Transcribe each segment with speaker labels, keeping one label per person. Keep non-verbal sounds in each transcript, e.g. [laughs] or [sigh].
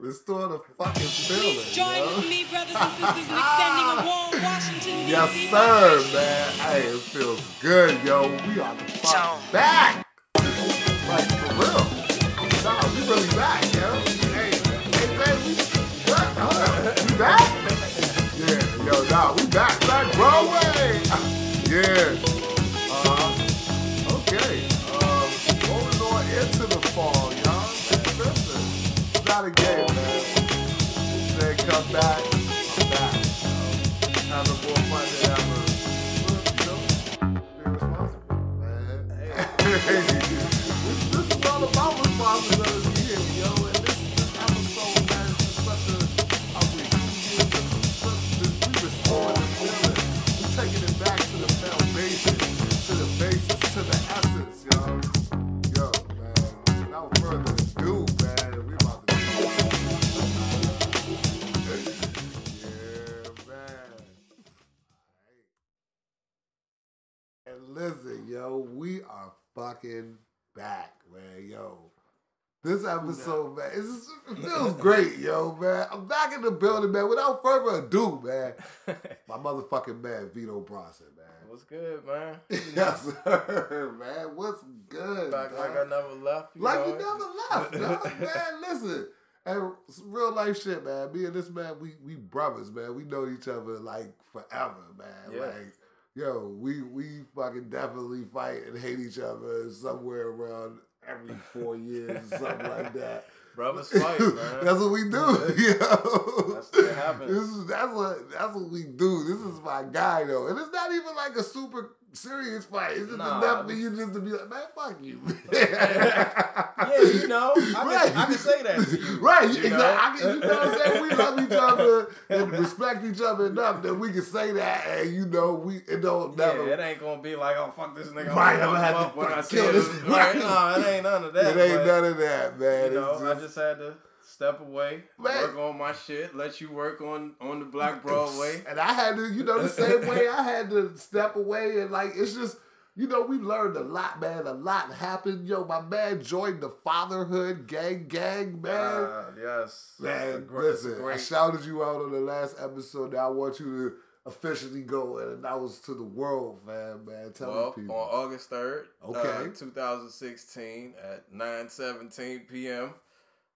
Speaker 1: Restore the fucking feeling.
Speaker 2: Please join
Speaker 1: yo.
Speaker 2: with me, brothers and sisters, in extending a warm Washington, D.C.
Speaker 1: Yes, sir, man. Hey, it feels good, yo. We are the fuck back. Like, for real. Nah, we really back. Fucking back, man, yo. This episode, man, it's it feels great, yo, man. I'm back in the building, man. Without further ado, man, [laughs] my motherfucking man, Vito Bronson, man.
Speaker 3: What's good, man? [laughs]
Speaker 1: yes, sir, man. What's good,
Speaker 3: Back
Speaker 1: man?
Speaker 3: like I never left. You
Speaker 1: Like
Speaker 3: know?
Speaker 1: you never [laughs] left, man. Listen, and real life shit, man. Me and this man, we we brothers, man. We know each other like forever, man.
Speaker 3: Yeah.
Speaker 1: Like, yo, we we fucking definitely fight and hate each other somewhere around every four years or something like [laughs] that.
Speaker 3: Brothers fight, [laughs] man.
Speaker 1: That's what we do, yo.
Speaker 3: That's what happens.
Speaker 1: This is that's what that's what we do. This is my guy though, and it's not even like a super serious fight. It's just
Speaker 3: Nah,
Speaker 1: enough for you just to be like, man, fuck you. [laughs]
Speaker 3: Yeah, you know, I can,
Speaker 1: Right.
Speaker 3: I can say that you. [laughs]
Speaker 1: Right,
Speaker 3: you
Speaker 1: exactly.
Speaker 3: know?
Speaker 1: I can, you know what I'm saying? We love each other and respect each other enough that we can say that, and you know, we it don't
Speaker 3: Yeah,
Speaker 1: never.
Speaker 3: it ain't gonna be like, oh fuck this nigga.
Speaker 1: Right,
Speaker 3: I'm gonna
Speaker 1: have to kill this- [laughs]
Speaker 3: Right? No, it ain't none of that.
Speaker 1: it ain't
Speaker 3: but,
Speaker 1: none of that, man.
Speaker 3: You know,
Speaker 1: It's
Speaker 3: I just had to step away, work on my shit, let you work on on the Black [laughs] Broadway.
Speaker 1: And I had to, you know, the same way I had to step away and like it's just, you know, we learned a lot, man. A lot happened. Yo, my man joined the fatherhood gang, gang, man.
Speaker 3: Ah, yes,
Speaker 1: Man,
Speaker 3: gr- it's a
Speaker 1: listen, I shouted you out on the last episode. Now I want you to officially go and announce to the world, man, man. Tell
Speaker 3: well,
Speaker 1: people.
Speaker 3: on August 3rd,
Speaker 1: Okay.
Speaker 3: uh, 2016 at 9:17 p.m.,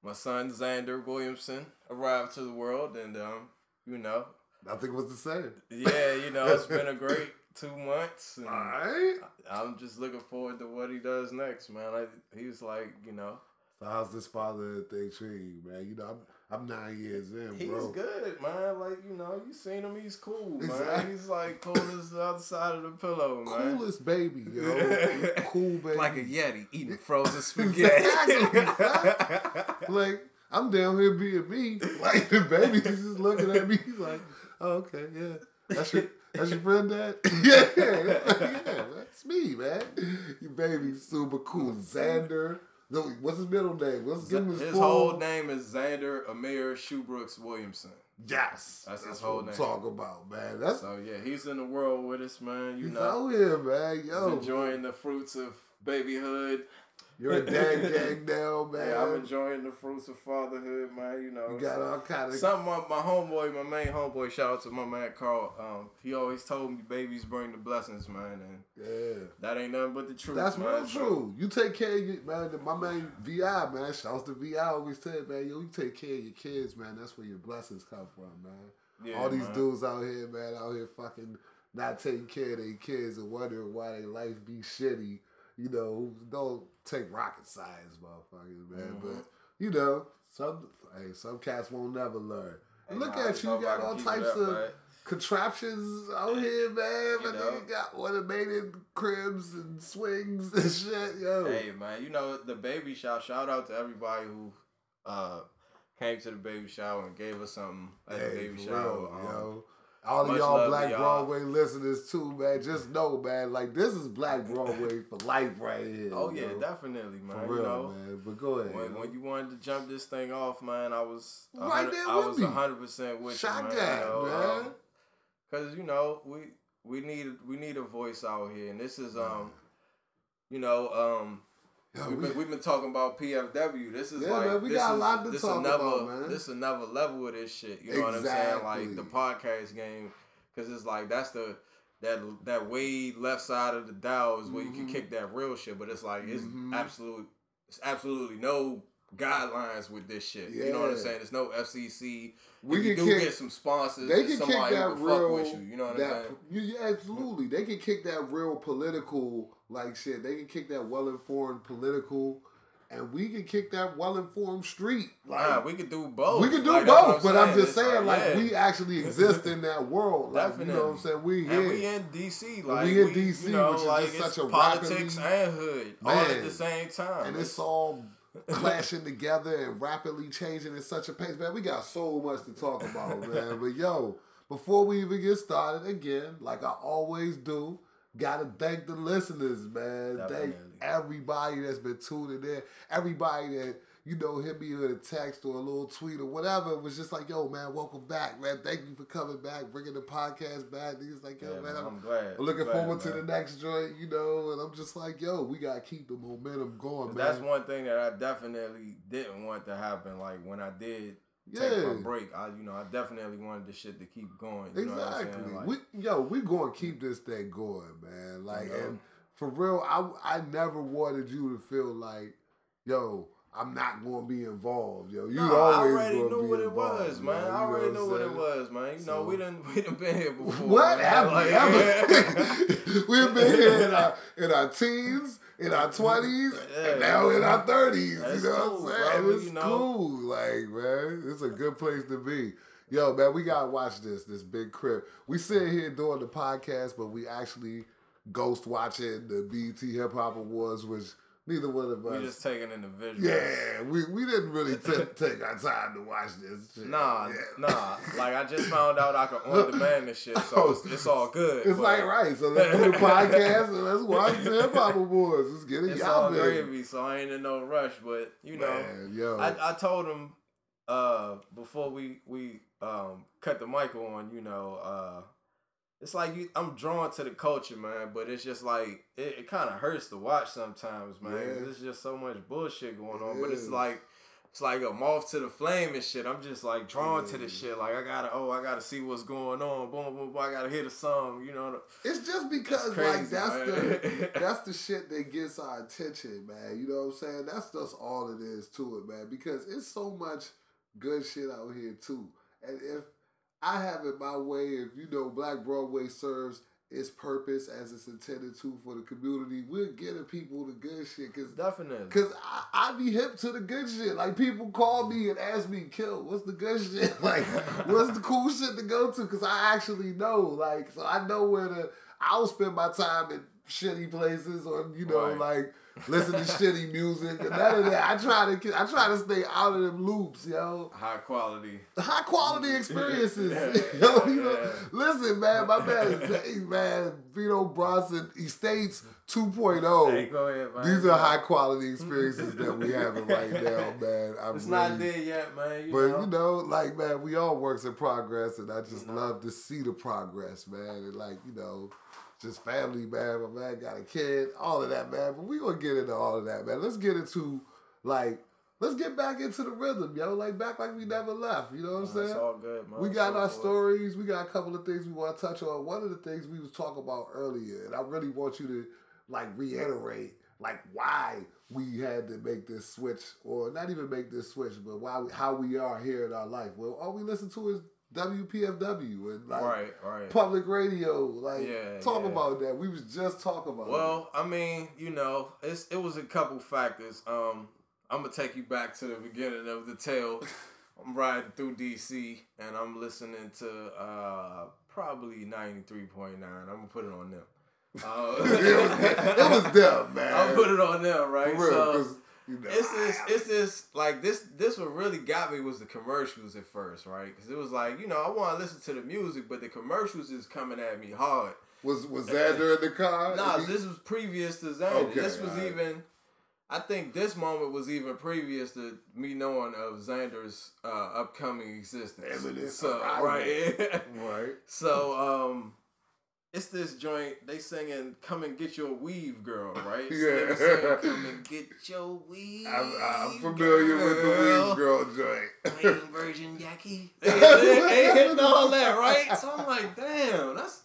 Speaker 3: my son Xander Williamson arrived to the world, and um, you know,
Speaker 1: Nothing was the same.
Speaker 3: yeah, you know, it's been a [laughs] great two months, and
Speaker 1: All right.
Speaker 3: I'm just looking forward to what he does next, man. I, he's like, you know,
Speaker 1: So how's this father thing treating you, man? You know, I'm I'm nine years in,
Speaker 3: he's
Speaker 1: bro.
Speaker 3: good, man. Like, you know, you seen him, he's cool, man.
Speaker 1: Exactly.
Speaker 3: He's like cool as the other side of the pillow, man.
Speaker 1: Coolest baby, yo. [laughs] cool baby.
Speaker 3: Like a Yeti eating [laughs] frozen spaghetti.
Speaker 1: Exactly, [laughs] Like I'm down here being me. Like the baby's just looking at me. He's like, "Oh, okay, yeah, that's your that's your friend, Dad. yeah, yeah, that's me, man. Your baby's super cool. Xander. No, what's his middle name? Let's give him his,
Speaker 3: whole name is Xander Amir Shoebrooks Williamson.
Speaker 1: Yes,
Speaker 3: That's his whole name.
Speaker 1: Talk about, man. That's
Speaker 3: So yeah, he's in the world with us, man. You
Speaker 1: he's
Speaker 3: know,
Speaker 1: out here, man. Yo,
Speaker 3: he's enjoying the fruits of babyhood.
Speaker 1: You're a dad gang now, man.
Speaker 3: Yeah, I'm enjoying the fruits of fatherhood, man. You know,
Speaker 1: you got all kind of
Speaker 3: Something my, my homeboy, my main homeboy, shout out to my man Carl. Um, he always told me babies bring the blessings, man, and
Speaker 1: yeah.
Speaker 3: that ain't nothing but the truth.
Speaker 1: That's real true. You take care of your man. My man Vi, man. Shouts to Vi. Always said, man, yo, you take care of your kids, man. That's where your blessings come from, man.
Speaker 3: yeah,
Speaker 1: All these
Speaker 3: man.
Speaker 1: dudes out here, man, out here fucking not taking care of their kids and wondering why their life be shitty. You know, don't take rocket science, motherfuckers, man.
Speaker 3: Mhm.
Speaker 1: But you know, some hey, some cats won't never learn.
Speaker 3: Hey,
Speaker 1: Look
Speaker 3: nah,
Speaker 1: at you, you got all types
Speaker 3: up,
Speaker 1: of
Speaker 3: man.
Speaker 1: contraptions out here, man.
Speaker 3: You
Speaker 1: But
Speaker 3: know?
Speaker 1: they got automated cribs and swings and [laughs] shit, yo.
Speaker 3: Hey man, you know the baby shower. Shout out to everybody who uh came to the baby shower and gave us something at the baby shower.
Speaker 1: real,
Speaker 3: Um,
Speaker 1: yo. All of y'all Black
Speaker 3: y'all.
Speaker 1: Broadway listeners too, man. Just know, man, like this is Black Broadway for life right here.
Speaker 3: Oh yeah,
Speaker 1: yo.
Speaker 3: definitely,
Speaker 1: For
Speaker 3: man.
Speaker 1: real,
Speaker 3: you know,
Speaker 1: man. But go ahead.
Speaker 3: when, when you wanted to jump this thing off, man, I was
Speaker 1: Right there
Speaker 3: I was hundred percent with
Speaker 1: Shot
Speaker 3: you, man. you know,
Speaker 1: man.
Speaker 3: um, Cause you know we we need we need a voice out here, and this is um, you know um,
Speaker 1: Yo,
Speaker 3: We've
Speaker 1: we-
Speaker 3: been, we've been talking about PFW. This is
Speaker 1: Yeah,
Speaker 3: like
Speaker 1: man, we
Speaker 3: this
Speaker 1: got a
Speaker 3: is,
Speaker 1: lot to
Speaker 3: this
Speaker 1: talk
Speaker 3: another,
Speaker 1: about, man.
Speaker 3: This another level of this shit. You know what I'm saying? Like the podcast game, because it's like that's the that that way left side of the dial is where you can
Speaker 1: Mhm.
Speaker 3: kick that real shit. But it's like it's
Speaker 1: Mhm.
Speaker 3: absolute, it's absolutely no guidelines with this shit. You know what I'm saying? There's no FCC.
Speaker 1: We
Speaker 3: If
Speaker 1: can
Speaker 3: do
Speaker 1: kick-
Speaker 3: get some sponsors.
Speaker 1: They can kick
Speaker 3: somebody
Speaker 1: that real.
Speaker 3: fuck with you. You know what I'm saying?
Speaker 1: you- yeah, absolutely. They can kick that real political like shit. They can kick that well informed political, and we can kick that well informed street. Like
Speaker 3: Nah, we could do both.
Speaker 1: we can do
Speaker 3: Like,
Speaker 1: both, but I'm just saying, like
Speaker 3: yeah.
Speaker 1: we actually exist in that world. Like you know what I'm saying? We
Speaker 3: And
Speaker 1: here.
Speaker 3: we in DC, like
Speaker 1: we in DC,
Speaker 3: you know,
Speaker 1: which is
Speaker 3: like
Speaker 1: just such a
Speaker 3: politics
Speaker 1: rapidly-
Speaker 3: and hood all at the same time.
Speaker 1: and it's all [laughs] clashing together and rapidly changing at such a pace, man. We got so much to talk about, [laughs] man. But yo, before we even get started again, like I always do, gotta thank the listeners, man. Thank everybody that's been tuning in, everybody that you know hit me with a text or a little tweet or whatever. It was just like, yo, man, welcome back, man. Thank you for coming back, bringing the podcast back. Niggas like, yo,
Speaker 3: Yeah,
Speaker 1: man,
Speaker 3: man,
Speaker 1: I'm,
Speaker 3: I'm glad.
Speaker 1: I'm looking
Speaker 3: glad,
Speaker 1: forward to the next joint, you know, and I'm just like, yo, we gotta keep the momentum going, man.
Speaker 3: That's one thing that I definitely didn't want to happen. Like when I did take my break, I you know I definitely wanted the shit to keep going. You know what I'm
Speaker 1: Exactly.
Speaker 3: Like,
Speaker 1: we yo, we gonna keep this thing going, man. Like,
Speaker 3: You know?
Speaker 1: and for real, I I never wanted you to feel like, yo, I'm not gonna be involved, yo. You
Speaker 3: No, I already knew what it was, man.
Speaker 1: You
Speaker 3: I
Speaker 1: know
Speaker 3: already knew what it was, man. You know,
Speaker 1: So-
Speaker 3: we done [laughs] we done been here before.
Speaker 1: What
Speaker 3: man. Like? [laughs] [laughs]
Speaker 1: We've been here in our, in our teens, in our twenties,
Speaker 3: Yeah.
Speaker 1: and now in our thirties. You know
Speaker 3: cool,
Speaker 1: what I'm saying?
Speaker 3: bro,
Speaker 1: It's
Speaker 3: you know.
Speaker 1: cool, like man. It's a good place to be. Yo, man, we gotta watch this. This big crib. We sit here doing the podcast, but we actually ghost watching the BET Hip Hop Awards, which neither one of us.
Speaker 3: we just taking in the visuals.
Speaker 1: yeah, we, we didn't really [laughs] t- take our time to watch this. Shit.
Speaker 3: Nah,
Speaker 1: Yeah.
Speaker 3: nah. Like I just found out I could [laughs] on demand this shit, so it's, it's all good.
Speaker 1: It's
Speaker 3: but
Speaker 1: like right, so let's do the [laughs] podcast and let's watch the Hip Hop Awards. Let's get it,
Speaker 3: It's
Speaker 1: y'all
Speaker 3: all
Speaker 1: been.
Speaker 3: gravy, so I ain't in no rush. But you know,
Speaker 1: Man, yo,
Speaker 3: I, I told him uh, before we we um, cut the mic on. You know, uh, it's like you, I'm drawn to the culture, man. But it's just like it, it kind of hurts to watch sometimes, man.
Speaker 1: Yeah.
Speaker 3: There's just so much bullshit going on. But it's like. It's like a moth to the flame and shit. I'm just like drawn to the shit. Like I gotta, oh, I gotta see what's going on. Boom, boom, boom. I gotta hear the song. You know,
Speaker 1: it's just because
Speaker 3: It's
Speaker 1: like that's
Speaker 3: man.
Speaker 1: the [laughs] that's the shit that gets our attention, man. You know what I'm saying? That's just all it is to it, man. Because it's so much good shit out here too. And if I have it my way, if you know Black Broadway serves its purpose as it's intended to for the community, we're getting people the good shit. Cause
Speaker 3: definitely.
Speaker 1: Cause I, I be hip to the good shit. Like people call me and ask me, "Kill, what's the good shit? [laughs] Like, what's the cool shit to go to?" Cause I actually know. Like, so I know where to. I'll spend my time in shitty places, or you know,
Speaker 3: Right.
Speaker 1: like listen to shitty music and none of that. I try to. I try to stay out of them loops, yo.
Speaker 3: High quality.
Speaker 1: High quality experiences.
Speaker 3: Yeah, [laughs]
Speaker 1: yo, you know,
Speaker 3: yeah.
Speaker 1: listen, man, my man, hey, man, Vito Bronson Estates 2.0.
Speaker 3: Hey, go ahead, man.
Speaker 1: These are high quality experiences that we having right now, man. I'm
Speaker 3: It's
Speaker 1: really,
Speaker 3: not there yet, man. You
Speaker 1: but
Speaker 3: know?
Speaker 1: you know, like man, we all works in progress, and I just
Speaker 3: You know.
Speaker 1: love to see the progress, man. And like you know, just family, man. My man got a kid, all of that, man. But we gonna get into all of that, man. Let's get into like, let's get back into the rhythm, yo. Like back like we never left. You know what I'm saying?
Speaker 3: It's all good, man.
Speaker 1: We got our stories. We got a couple of things we want to touch on. One of the things we was talking about earlier, and I really want you to like reiterate like why we had to make this switch, or not even make this switch, but why we, how we are here in our life. Well, all we listen to is WPFW and like
Speaker 3: right, right.
Speaker 1: public radio. Like
Speaker 3: Yeah,
Speaker 1: talk
Speaker 3: yeah.
Speaker 1: about that. We was just talking about.
Speaker 3: Well, I mean, you know, it's it was a couple factors. Um, I'm gonna take you back to the beginning of the tale. [laughs] I'm riding through DC and I'm listening to uh probably 93.9. I'm gonna put it on them. Uh, [laughs]
Speaker 1: it, was, it was [laughs] them, man.
Speaker 3: I'll put it on them, right?
Speaker 1: For real,
Speaker 3: so
Speaker 1: you know,
Speaker 3: it's this, it's this, like this, this what really got me was the commercials at first, right? Because it was like, you know, I want to listen to the music, but the commercials is coming at me hard.
Speaker 1: was was Xander in the car?
Speaker 3: Nah,
Speaker 1: He-
Speaker 3: this was previous to Xander.
Speaker 1: Okay,
Speaker 3: this was
Speaker 1: alright.
Speaker 3: even. I think this moment was even previous to me knowing of Xander's uh, upcoming existence.
Speaker 1: Imminent
Speaker 3: so right, [laughs]
Speaker 1: right.
Speaker 3: so um, it's this joint. They singing "Come and Get Your Weave, Girl," right? [laughs] So
Speaker 1: Yeah.
Speaker 3: they singing, Come and get your weave.
Speaker 1: I'm, I'm familiar with the Weave Girl joint.
Speaker 3: Plain [laughs] Virgin Yaki. [laughs] They, they, they hitting all that, right? So I'm like, damn, that's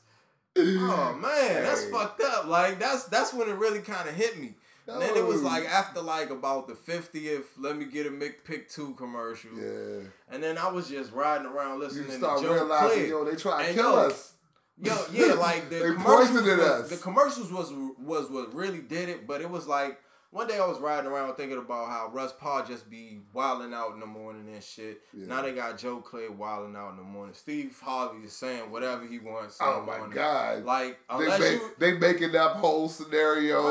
Speaker 3: oh man, that's
Speaker 1: Hey.
Speaker 3: fucked up. Like that's that's when it really kind of hit me. And then it was
Speaker 1: oh.
Speaker 3: like after like about the fiftieth, let me get a McPick two commercial,
Speaker 1: Yeah.
Speaker 3: and then I was just riding around listening to.
Speaker 1: You start
Speaker 3: Joe
Speaker 1: realizing,
Speaker 3: Click.
Speaker 1: yo, they try to
Speaker 3: And
Speaker 1: kill
Speaker 3: yo,
Speaker 1: us.
Speaker 3: Yo, yeah, like the [laughs]
Speaker 1: They
Speaker 3: commercials. Was,
Speaker 1: us.
Speaker 3: The commercials was was what really did it, but it was like one day I was riding around thinking about how Russ Parr just be wilding out in the morning and shit.
Speaker 1: Yeah.
Speaker 3: Now they got Joe Clair wilding out in the morning. Steve Harvey is saying whatever he wants.
Speaker 1: Oh my
Speaker 3: morning.
Speaker 1: God.
Speaker 3: Like
Speaker 1: They, make,
Speaker 3: you
Speaker 1: they making up whole scenarios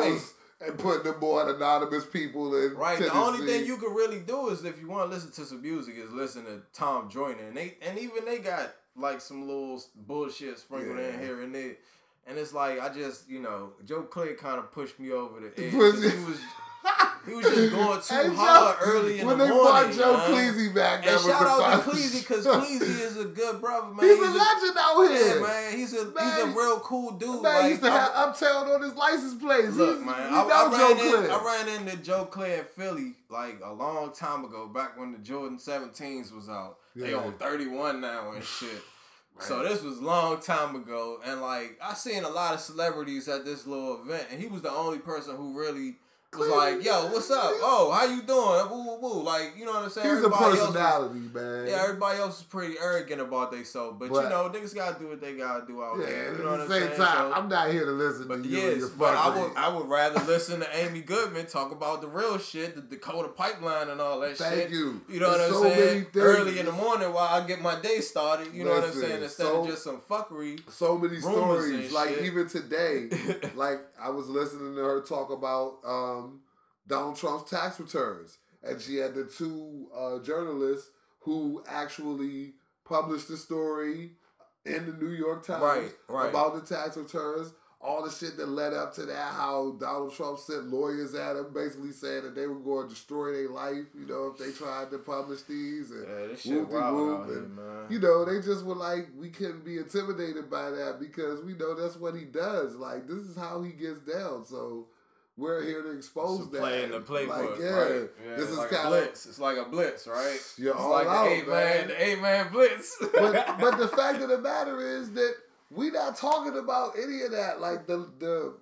Speaker 3: Right.
Speaker 1: and putting them on anonymous people in
Speaker 3: Right.
Speaker 1: Tennessee.
Speaker 3: The only thing you can really do is if you want to listen to some music is listen to Tom Joyner, and they and even they got like some little bullshit sprinkled
Speaker 1: Yeah.
Speaker 3: in here and there. And it's like I just you know Joe Clair kind of pushed me over the edge.
Speaker 1: Push
Speaker 3: 'cause
Speaker 1: it.
Speaker 3: He was he was just going [laughs] too
Speaker 1: Hey,
Speaker 3: hard
Speaker 1: Joe,
Speaker 3: early in the morning.
Speaker 1: when they brought Joe
Speaker 3: man.
Speaker 1: Cleasy back, that
Speaker 3: And
Speaker 1: was
Speaker 3: shout
Speaker 1: the
Speaker 3: out to Cleasy because [laughs] Cleasy is a good brother, man.
Speaker 1: He's a legend out
Speaker 3: Yeah,
Speaker 1: here.
Speaker 3: man. He's a he's a real cool dude.
Speaker 1: Man
Speaker 3: like,
Speaker 1: used to
Speaker 3: I'm-
Speaker 1: have Uptown on his license plate.
Speaker 3: Look,
Speaker 1: He's-
Speaker 3: man, I, I,
Speaker 1: Joe
Speaker 3: ran in, I ran into Joe Clair in Philly like a long time ago, back when the Jordan 17s was out. They on 31 now and shit. [laughs] So this was a long time ago, and like I seen a lot of celebrities at this little event, and he was the only person who really was like, "Yo, what's up? Oh, how you doing? Woo, woo, woo." Like, you know what I'm saying?
Speaker 1: He's a
Speaker 3: Everybody else was-
Speaker 1: personality, man.
Speaker 3: yeah, everybody else is pretty arrogant about themselves, but,
Speaker 1: But-
Speaker 3: you know, niggas gotta do what they gotta do out
Speaker 1: Yeah,
Speaker 3: there.
Speaker 1: at
Speaker 3: You know what
Speaker 1: the
Speaker 3: I'm
Speaker 1: same
Speaker 3: saying?
Speaker 1: time,
Speaker 3: So-
Speaker 1: I'm not here to listen
Speaker 3: but
Speaker 1: to you
Speaker 3: yes,
Speaker 1: your
Speaker 3: but I
Speaker 1: fuckery.
Speaker 3: would I would rather listen to Amy Goodman talk about the real shit, the Dakota pipeline and all that
Speaker 1: Thank
Speaker 3: shit.
Speaker 1: you.
Speaker 3: You know
Speaker 1: There's
Speaker 3: what I'm
Speaker 1: so
Speaker 3: saying? Early in the morning while I get my day started. You know what I'm saying? Instead
Speaker 1: so-
Speaker 3: of just some fuckery.
Speaker 1: so many stories. Like
Speaker 3: shit.
Speaker 1: even today, [laughs] like I was listening to her talk about um, Donald Trump's tax returns, and she had the two uh, journalists who actually published the story in the New York Times
Speaker 3: Right, right.
Speaker 1: about the tax returns. All the shit that led up to that, how Donald Trump sent lawyers at him, basically saying that they were going to destroy their life, you know, if they tried to publish these. And
Speaker 3: Yeah, this shit
Speaker 1: whoop-de-whoop,
Speaker 3: wild out here,
Speaker 1: and,
Speaker 3: man.
Speaker 1: you know, they just were like, we couldn't be intimidated by that because we know that's what he does. Like, this is how he gets down. So we're here to expose
Speaker 3: It's a
Speaker 1: that.
Speaker 3: play in the playbook,
Speaker 1: like, yeah,
Speaker 3: right? Yeah,
Speaker 1: this
Speaker 3: it's
Speaker 1: is
Speaker 3: like
Speaker 1: kind
Speaker 3: a
Speaker 1: of.
Speaker 3: blitz. It's like a blitz, right?
Speaker 1: You're
Speaker 3: it's
Speaker 1: all
Speaker 3: like
Speaker 1: out,
Speaker 3: the eight man,
Speaker 1: man.
Speaker 3: the eight man blitz. [laughs]
Speaker 1: But but the [laughs] fact of the matter is that we're not talking about any of that. Like the the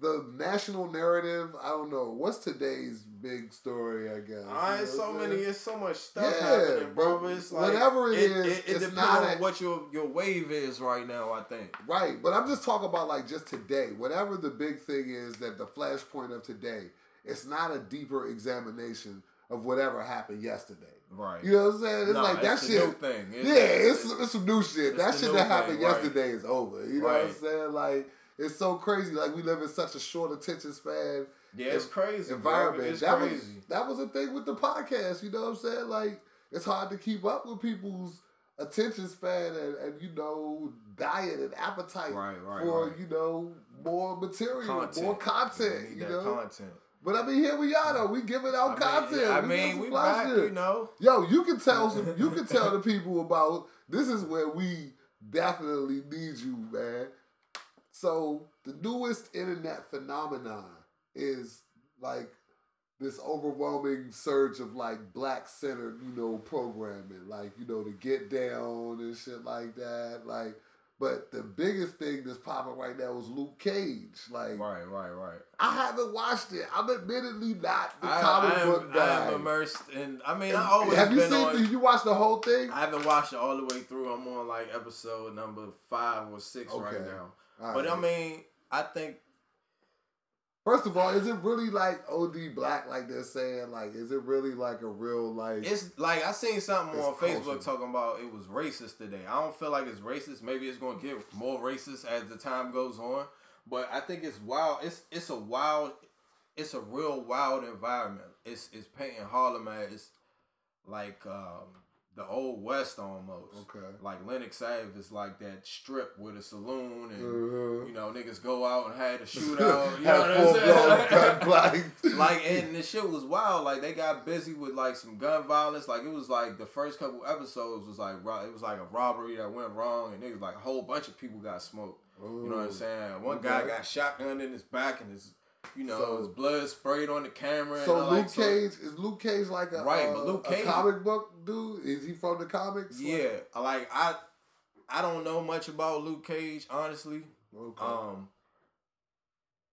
Speaker 1: the national narrative. I don't know what's today's big story. I guess.
Speaker 3: Right,
Speaker 1: You know
Speaker 3: so many. It's so much stuff
Speaker 1: Yeah,
Speaker 3: happening, bro. It's like
Speaker 1: whatever it
Speaker 3: it,
Speaker 1: is,
Speaker 3: it, it
Speaker 1: it's
Speaker 3: depends
Speaker 1: not
Speaker 3: on
Speaker 1: a-
Speaker 3: what your your wave is right now. I think.
Speaker 1: Right, but I'm just talking about like just today. Whatever the big thing is that the flashpoint of today, it's not a deeper examination of whatever happened yesterday.
Speaker 3: Right.
Speaker 1: You know what I'm saying? It's
Speaker 3: No,
Speaker 1: like that
Speaker 3: it's
Speaker 1: shit.
Speaker 3: new thing. It's-
Speaker 1: yeah, it's,
Speaker 3: it's-
Speaker 1: some new shit. That shit that happened
Speaker 3: thing, right.
Speaker 1: yesterday is over. You know what I'm saying? Like it's so crazy. Like we live in such a short attention span
Speaker 3: Yeah, it's crazy.
Speaker 1: environment.
Speaker 3: It's
Speaker 1: that
Speaker 3: crazy.
Speaker 1: was that was a thing with the podcast. You know what I'm saying? Like it's hard to keep up with people's attention span and, and you know diet and appetite
Speaker 3: Right, right,
Speaker 1: for
Speaker 3: right.
Speaker 1: you know more material,
Speaker 3: content.
Speaker 1: more content. You know.
Speaker 3: content.
Speaker 1: But I mean, here we are though. We giving out content.
Speaker 3: I
Speaker 1: We
Speaker 3: mean, we back.
Speaker 1: shit.
Speaker 3: You know.
Speaker 1: Yo, you can tell some, [laughs] you can tell the people about this is where we definitely need you, man. So the newest internet phenomenon is like this overwhelming surge of like black centered, you know, programming, like you know, the Get Down and shit like that. Like, but the biggest thing that's popping right now is Luke Cage. Like,
Speaker 3: Right, right, right.
Speaker 1: I haven't watched it. I'm admittedly not the
Speaker 3: I,
Speaker 1: comic
Speaker 3: I am,
Speaker 1: book
Speaker 3: I am immersed in. I mean, I always
Speaker 1: Have you seen?
Speaker 3: on.
Speaker 1: You watch the whole thing?
Speaker 3: I haven't watched it all the way through. I'm on like episode number five or six right now.
Speaker 1: All
Speaker 3: But I mean, I think
Speaker 1: First of all, is it really like OD Black like they're saying? Like, is it really like a real like?
Speaker 3: it's like I seen something on Facebook
Speaker 1: culture.
Speaker 3: talking about it was racist today. I don't feel like it's racist. Maybe it's gonna get more racist as the time goes on. But I think it's wild. It's it's a wild. It's a real wild environment. It's it's painting Harlem as like um, the old West almost.
Speaker 1: Okay.
Speaker 3: Like Lenox Ave is like that strip with a saloon and
Speaker 1: Uh-huh.
Speaker 3: you know niggas go out and had a [laughs] shootout. You know what I'm saying? [laughs] like and the shit was wild. Like they got busy with like some gun violence. Like it was like the first couple episodes was like ro- it was like a robbery that went wrong and niggas like a whole bunch of people got smoked. You know what I'm saying? One
Speaker 1: Okay.
Speaker 3: guy got shotgun in his back and his, you know,
Speaker 1: So-
Speaker 3: his blood sprayed on the camera.
Speaker 1: So Luke
Speaker 3: so-
Speaker 1: Cage is Luke Cage like a
Speaker 3: Right,
Speaker 1: uh,
Speaker 3: but Luke
Speaker 1: a
Speaker 3: Cage-
Speaker 1: comic book dude? Is he from the comics?
Speaker 3: Yeah, like I, I don't know much about Luke Cage honestly.
Speaker 1: Okay.
Speaker 3: Um,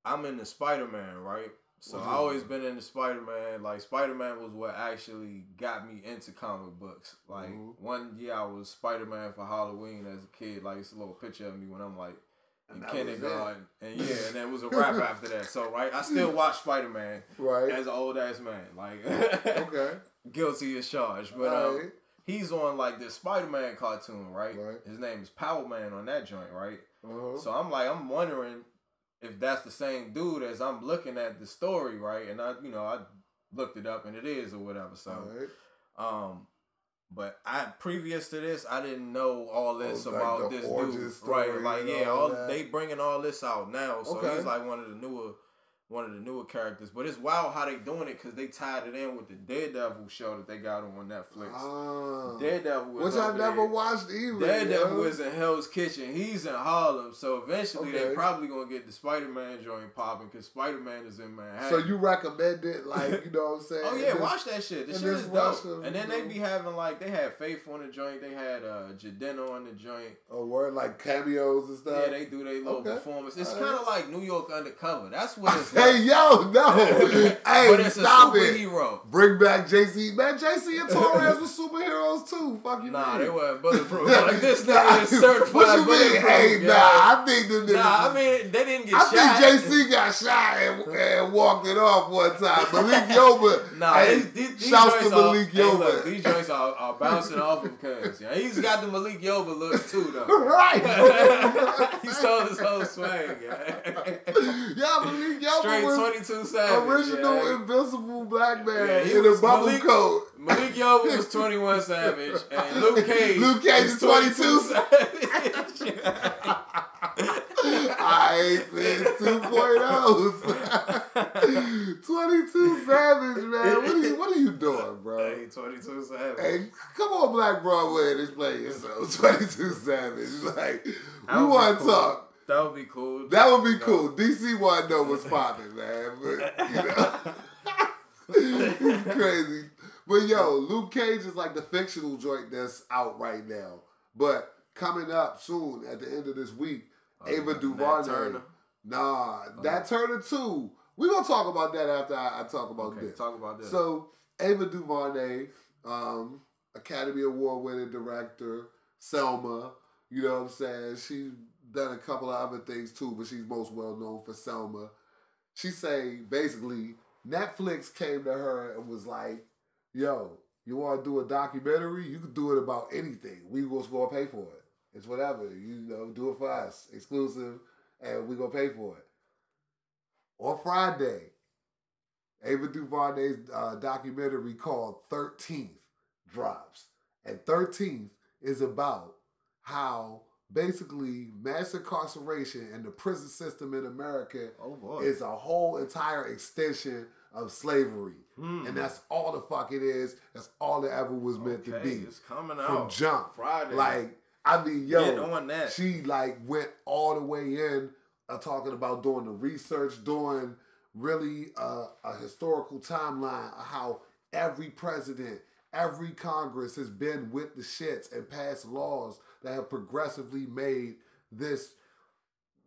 Speaker 3: I'm in the Spider Man, right? So. I always been in the Spider Man. Like Spider Man was what actually got me into comic books. Like
Speaker 1: Mhm.
Speaker 3: one year I was Spider Man for Halloween as a kid. Like it's a little picture of me when I'm like
Speaker 1: And that
Speaker 3: kindergarten, and yeah, and then it was a wrap [laughs] after that. So right, I still watch Spider Man
Speaker 1: right.
Speaker 3: as an old ass man. Like
Speaker 1: okay. [laughs]
Speaker 3: guilty as charged, but um,
Speaker 1: Alright.
Speaker 3: he's on like this Spider Man cartoon, right?
Speaker 1: Right.
Speaker 3: His name is Power Man on that joint, right?
Speaker 1: Uh-huh.
Speaker 3: So I'm like, I'm wondering if that's the same dude as I'm looking at the story, right? And I, you know, I looked it up and it is or whatever. So,
Speaker 1: Alright.
Speaker 3: um, but I previous to this, I didn't know all this
Speaker 1: Oh,
Speaker 3: about
Speaker 1: the
Speaker 3: this dude, right? Like, yeah,
Speaker 1: all
Speaker 3: they bringing all this out now, so
Speaker 1: Okay.
Speaker 3: he's like one of the newer. One of the newer characters, but it's wild how they doing it because they tied it in with the Daredevil show that they got on Netflix.
Speaker 1: Ah.
Speaker 3: Daredevil,
Speaker 1: Which I've
Speaker 3: over
Speaker 1: never
Speaker 3: there.
Speaker 1: watched either.
Speaker 3: Daredevil
Speaker 1: yo.
Speaker 3: is in Hell's Kitchen. He's in Harlem, so eventually
Speaker 1: Okay.
Speaker 3: they're probably gonna get the Spider Man joint popping because Spider Man is in Manhattan.
Speaker 1: So you recommend it, like you know what I'm saying? [laughs]
Speaker 3: Oh yeah,
Speaker 1: This-
Speaker 3: watch that shit. The shit is dope.
Speaker 1: them,
Speaker 3: And then
Speaker 1: you
Speaker 3: they
Speaker 1: know.
Speaker 3: be having like they had Faith on the joint. They had uh Jidenna on the joint.
Speaker 1: A word like cameos and stuff.
Speaker 3: Yeah, they do their little
Speaker 1: Okay.
Speaker 3: performance. It's kind of like New York Undercover. That's what it's
Speaker 1: hey yo, no, [laughs] hey,
Speaker 3: but it's
Speaker 1: stop
Speaker 3: a
Speaker 1: it.
Speaker 3: superhero.
Speaker 1: Bring back JC. Man, JC and Torres were superheroes too. Fuck you.
Speaker 3: Nah,
Speaker 1: mean?
Speaker 3: they weren't bulletproof. [laughs] like this nigga is
Speaker 1: What you mean? Hey,
Speaker 3: yeah.
Speaker 1: nah, I think them niggas.
Speaker 3: Nah, I mean they didn't get
Speaker 1: I
Speaker 3: shot.
Speaker 1: think JC got shot and, and walked it off one time. Malik Yoba. [laughs]
Speaker 3: Nah,
Speaker 1: hey,
Speaker 3: these, these,
Speaker 1: shouts to
Speaker 3: are,
Speaker 1: Malik
Speaker 3: hey, look,
Speaker 1: Yoba.
Speaker 3: these joints are, are bouncing off of cuz. Yeah, he's got the Malik Yoba look too, though.
Speaker 1: right.
Speaker 3: he stole his whole swag. Yeah.
Speaker 1: yeah, Malik Yoba
Speaker 3: Straight
Speaker 1: was
Speaker 3: 22 Savage.
Speaker 1: original
Speaker 3: yeah.
Speaker 1: invincible black man
Speaker 3: Yeah, he
Speaker 1: in a
Speaker 3: was
Speaker 1: bubble
Speaker 3: Malik-
Speaker 1: coat.
Speaker 3: Malik Yoba was 21 Savage, and [laughs] Luke Cage.
Speaker 1: Luke Cage
Speaker 3: is
Speaker 1: is 22
Speaker 3: Savage. [laughs]
Speaker 1: I ain't said 2.0s. [laughs] 22 Savage, man. What are you, what are you doing, bro?
Speaker 3: hey, 22 Savage.
Speaker 1: Hey, come on, Black Broadway, and explain yourself. 22 Savage. Like, we
Speaker 3: That
Speaker 1: want to talk.
Speaker 3: That would be cool.
Speaker 1: That would be cool. DC to know what's popping, man. But, you know. it's [laughs] crazy. But yo, Luke Cage is like the fictional joint that's out right now. But coming up soon at the end of this week,
Speaker 3: Oh,
Speaker 1: Ava
Speaker 3: Nat
Speaker 1: DuVernay.
Speaker 3: Turner.
Speaker 1: Nah, that Turner too. We're gonna talk about that after I, I talk about
Speaker 3: Okay,
Speaker 1: this.
Speaker 3: talk about this.
Speaker 1: So Ava DuVernay, um, Academy Award winning director, Selma. You know what I'm saying? She's done a couple of other things too, but she's most well known for Selma. She say basically Netflix came to her and was like, "Yo, you want to do a documentary? You can do it about anything. We was gonna pay for it. It's whatever. You know, do it for us, exclusive, and we gonna pay for it." On Friday, Ava DuVernay's uh, documentary called 13th drops. And 13th is about how basically mass incarceration and the prison system in America
Speaker 3: oh
Speaker 1: is a whole entire extension of slavery.
Speaker 3: Hmm.
Speaker 1: And that's all the fuck it is. That's all it ever was meant to be.
Speaker 3: It's coming
Speaker 1: From
Speaker 3: out
Speaker 1: jump.
Speaker 3: Friday.
Speaker 1: Like, I mean, yo,
Speaker 3: Get on that.
Speaker 1: she like went all the way in uh, talking about doing the research, doing really uh, a historical timeline of how every president, every Congress has been with the shits and passed laws that have progressively made this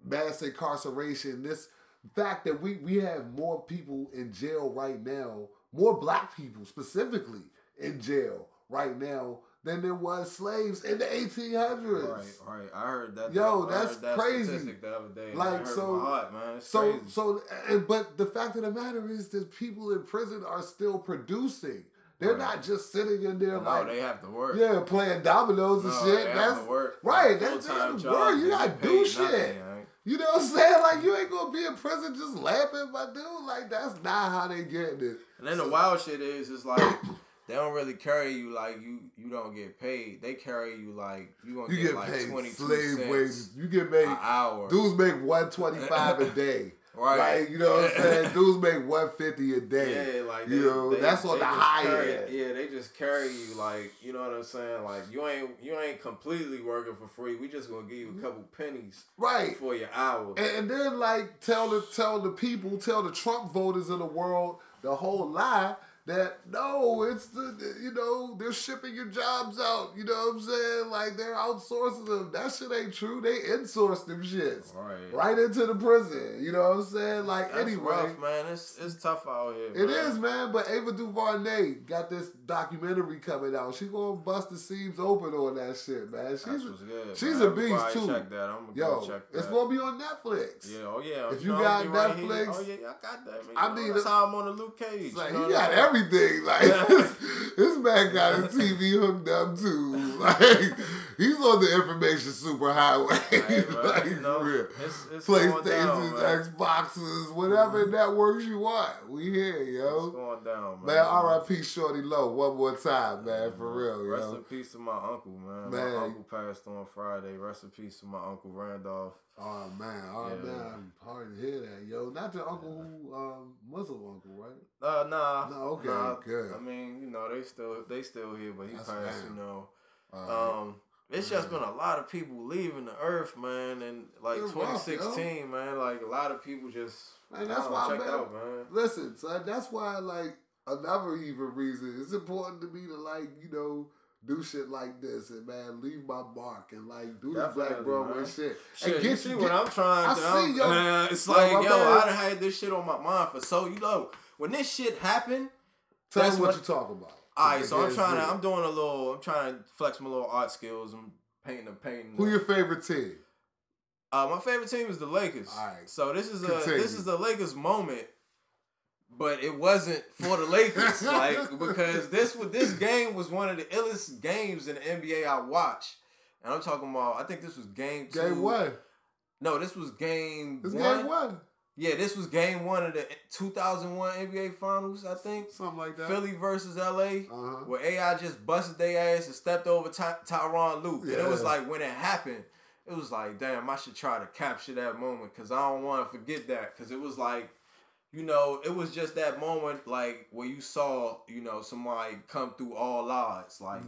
Speaker 1: mass incarceration, this fact that we, we have more people in jail right now, more black people specifically in jail right now than there was slaves in the 1800s.
Speaker 3: Right, right. I heard that.
Speaker 1: Yo,
Speaker 3: I
Speaker 1: that's
Speaker 3: that
Speaker 1: crazy.
Speaker 3: The other day.
Speaker 1: Like, so-
Speaker 3: heart,
Speaker 1: So,
Speaker 3: crazy.
Speaker 1: so, and, but the fact of the matter is that people in prison are still producing. They're
Speaker 3: Right.
Speaker 1: not just sitting in there
Speaker 3: no,
Speaker 1: like,
Speaker 3: they have to work.
Speaker 1: yeah, playing dominoes and
Speaker 3: No,
Speaker 1: shit.
Speaker 3: They
Speaker 1: That's
Speaker 3: have to work.
Speaker 1: right, that's-
Speaker 3: full-time
Speaker 1: that's
Speaker 3: jobs,
Speaker 1: work. You
Speaker 3: they
Speaker 1: gotta do shit.
Speaker 3: nothing, right?
Speaker 1: You know what I'm saying? Like you ain't gonna be in prison just laughing, my dude. Like that's not how they getting it.
Speaker 3: And then the wild shit is, it's like they don't really carry you like you you don't get paid. They carry you like you gonna
Speaker 1: You
Speaker 3: get,
Speaker 1: get
Speaker 3: like
Speaker 1: paid slave wages. You get paid.
Speaker 3: an hour.
Speaker 1: Dudes make one twenty five a day. [laughs]
Speaker 3: Right.
Speaker 1: Like, you know what I'm saying? Dudes make 150 a day.
Speaker 3: Yeah, like
Speaker 1: you know,
Speaker 3: they-
Speaker 1: that's on
Speaker 3: they
Speaker 1: the
Speaker 3: just
Speaker 1: high
Speaker 3: carry-
Speaker 1: end.
Speaker 3: Yeah, they just carry you like you know what I'm saying. Like you ain't you ain't completely working for free. We just gonna give you a mm-hmm. couple pennies
Speaker 1: Right.
Speaker 3: for your hour.
Speaker 1: And, and then like tell the tell the people, tell the Trump voters of the world the whole lie that no, it's the you know they're shipping your jobs out. You know what I'm saying? Like they're outsourcing them. That shit ain't true. They insource them shits
Speaker 3: Right.
Speaker 1: right into the prison. You know what I'm saying? Like
Speaker 3: That's
Speaker 1: anyway.
Speaker 3: rough, man. It's it's tough out here.
Speaker 1: It
Speaker 3: man.
Speaker 1: is, man, but Ava DuVernay got this documentary coming out. She gonna bust the seams open on that shit, man. She's
Speaker 3: That's
Speaker 1: a,
Speaker 3: what's good.
Speaker 1: she's
Speaker 3: man.
Speaker 1: a beast, too.
Speaker 3: Check that. I'm gonna
Speaker 1: yo,
Speaker 3: go check that.
Speaker 1: it's gonna be on Netflix.
Speaker 3: Yeah, oh yeah.
Speaker 1: If you
Speaker 3: know,
Speaker 1: got
Speaker 3: I'll right.
Speaker 1: Netflix-
Speaker 3: oh yeah, I got that. Man.
Speaker 1: I mean,
Speaker 3: that's how I'm on the Luke Cage.
Speaker 1: Like
Speaker 3: you know
Speaker 1: he got
Speaker 3: saying?
Speaker 1: Everything. [laughs] Like this, this man got his TV hooked up too. [laughs] Like he's on the information superhighway.
Speaker 3: Right, [laughs]
Speaker 1: like
Speaker 3: You know,
Speaker 1: real.
Speaker 3: it's, it's going down,
Speaker 1: PlayStations,
Speaker 3: man.
Speaker 1: Xboxes, whatever networks you want. We here,
Speaker 3: It's
Speaker 1: yo.
Speaker 3: going down, man.
Speaker 1: Man, R.I.P. Shorty Low one more time, man, for real,
Speaker 3: Rest
Speaker 1: yo.
Speaker 3: in peace to my uncle, man.
Speaker 1: Man.
Speaker 3: My uncle passed on Friday. Rest in peace to my uncle Randolph.
Speaker 1: Oh man, oh
Speaker 3: Yeah.
Speaker 1: man, I'm hard to hear that, yo. Not the uncle who, um, Muslim uncle, right?
Speaker 3: Uh, nah.
Speaker 1: No, okay,
Speaker 3: nah.
Speaker 1: good.
Speaker 3: I mean, you know, they still they still here, but he
Speaker 1: That's
Speaker 3: passed. You know,
Speaker 1: Uh,
Speaker 3: um, it's just been a lot of people leaving the earth, man, and like
Speaker 1: It's rough, yo.
Speaker 3: 2016, man. Like a lot of people just
Speaker 1: Man, that's why,
Speaker 3: checked
Speaker 1: man.
Speaker 3: out, man.
Speaker 1: Listen, son, that's why, like, another even reason it's important to me to, like, you know, do shit like this and, man, leave my mark and, like, do this Black
Speaker 3: Definitely,
Speaker 1: Broadway shit.
Speaker 3: Shit,
Speaker 1: and
Speaker 3: you
Speaker 1: get
Speaker 3: see
Speaker 1: you
Speaker 3: what I'm trying to.
Speaker 1: see, yo.
Speaker 3: uh, it's like, yo,
Speaker 1: man-
Speaker 3: I done had this shit on my mind for so, you know, when this shit happened.
Speaker 1: Tell
Speaker 3: that's
Speaker 1: me what,
Speaker 3: what-
Speaker 1: you talking about.
Speaker 3: All right, so I'm trying to. I'm doing a little. I'm trying to flex my little art skills. I'm painting a painting.
Speaker 1: Who your favorite team?
Speaker 3: Uh, my favorite team is the Lakers.
Speaker 1: All right.
Speaker 3: So this is a this is the Lakers moment, but it wasn't for the Lakers, [laughs] like because this was this game was one of the illest games in the NBA I watched, and I'm talking about. I think this was game two.
Speaker 1: Game one.
Speaker 3: No, this was game
Speaker 1: It's
Speaker 3: one.
Speaker 1: game one.
Speaker 3: Yeah, this was game one of the 2001 NBA Finals. I think
Speaker 1: Something like that.
Speaker 3: Philly versus LA
Speaker 1: Uh-huh.
Speaker 3: where AI just busted their ass and stepped over Ty- Tyronn Lue. And it was like when it happened, it was like, damn, I should try to capture that moment because I don't want to forget that. Because it was like, you know, it was just that moment like where you saw, you know, somebody come through all odds. Like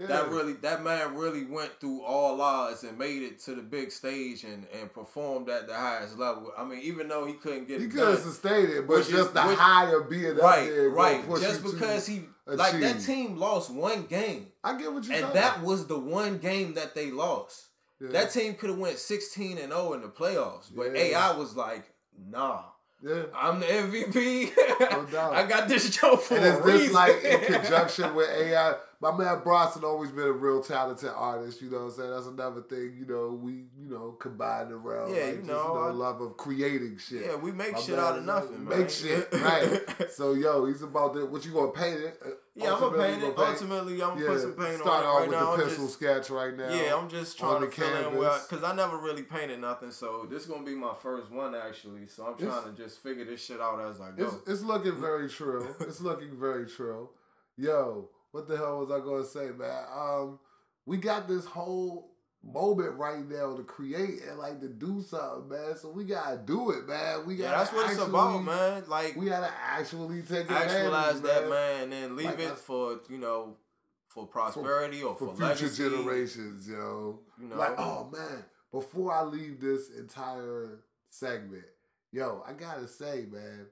Speaker 1: Yeah.
Speaker 3: that really, that man really went through all odds and made it to the big stage and and performed at the highest level. I mean, even though he couldn't get
Speaker 1: He
Speaker 3: it
Speaker 1: could have
Speaker 3: done,
Speaker 1: sustained it, but
Speaker 3: is-
Speaker 1: just the
Speaker 3: which-
Speaker 1: high of being up
Speaker 3: right,
Speaker 1: there,
Speaker 3: right, just because he like that team lost one game.
Speaker 1: I get what you're
Speaker 3: And that was the one game that they lost.
Speaker 1: yeah.
Speaker 3: That team could have went 16 and 0 in the playoffs, but
Speaker 1: Yeah.
Speaker 3: AI was like, "Nah,
Speaker 1: yeah.
Speaker 3: I'm the MVP.
Speaker 1: No [laughs] doubt.
Speaker 3: I got this show for
Speaker 1: And
Speaker 3: a
Speaker 1: is this
Speaker 3: reason."
Speaker 1: like in [laughs] conjunction with AI? My man Bronson always been a real talented artist. You know what I'm saying? That's another thing. You know we you know combine around.
Speaker 3: Yeah,
Speaker 1: like,
Speaker 3: you
Speaker 1: just,
Speaker 3: know, I-
Speaker 1: love of creating shit.
Speaker 3: yeah, we make
Speaker 1: My
Speaker 3: shit
Speaker 1: man
Speaker 3: out of
Speaker 1: is
Speaker 3: nothing, man.
Speaker 1: Make shit right. [laughs] so yo, he's about to. What you gonna paint it?
Speaker 3: Yeah, I'm gonna paint it.
Speaker 1: gonna
Speaker 3: Ultimately, I'm gonna
Speaker 1: Yeah,
Speaker 3: put some paint
Speaker 1: start
Speaker 3: on it
Speaker 1: off
Speaker 3: right
Speaker 1: with
Speaker 3: now.
Speaker 1: the pencil
Speaker 3: just,
Speaker 1: sketch right now.
Speaker 3: yeah, I'm just trying to fill in
Speaker 1: canvas.
Speaker 3: because I never really painted nothing, so this gonna be my first one actually. So I'm
Speaker 1: It's-
Speaker 3: trying to just figure this shit out as I go.
Speaker 1: It's, it's looking [laughs] very true. It's looking very true. Yo, what the hell was I going to say, man? Um, we got this whole moment right now to create and like to do something, man. So we gotta do it, man. We gotta Yeah,
Speaker 3: that's what it's about, man. Like
Speaker 1: We gotta actually take
Speaker 3: actualize that man and then leave
Speaker 1: Like
Speaker 3: it for you know for prosperity or
Speaker 1: for
Speaker 3: for,
Speaker 1: future
Speaker 3: legacy.
Speaker 1: generations, yo.
Speaker 3: You know,
Speaker 1: Like, oh man, before I leave this entire segment, yo, I gotta say, man,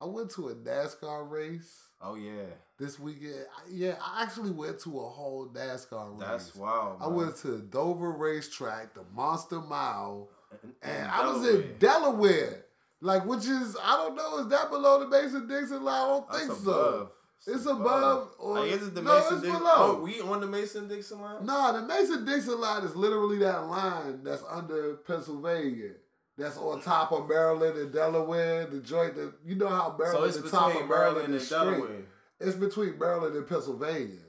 Speaker 1: I went to a NASCAR race.
Speaker 3: Oh yeah,
Speaker 1: this weekend. Yeah, I actually went to a whole NASCAR race.
Speaker 3: that's wild.
Speaker 1: I went to Dover Racetrack, the Monster Mile,
Speaker 3: In-
Speaker 1: and I was in Delaware. Like, which is, I don't know, is that below the Mason Dixon line? I don't
Speaker 3: That's
Speaker 1: think
Speaker 3: above.
Speaker 1: so. It's above, or
Speaker 3: Like, is it the
Speaker 1: no,
Speaker 3: Mason
Speaker 1: it's
Speaker 3: Dixon?
Speaker 1: below.
Speaker 3: Oh, we on the Mason Dixon line?
Speaker 1: Nah, the Mason Dixon line is literally that line that's under Pennsylvania. That's on top of Maryland and Delaware. The joint that you know how
Speaker 3: so
Speaker 1: Maryland,
Speaker 3: it's
Speaker 1: the top of
Speaker 3: Maryland
Speaker 1: Maryland
Speaker 3: and
Speaker 1: straight.
Speaker 3: Delaware.
Speaker 1: It's between Maryland and Pennsylvania.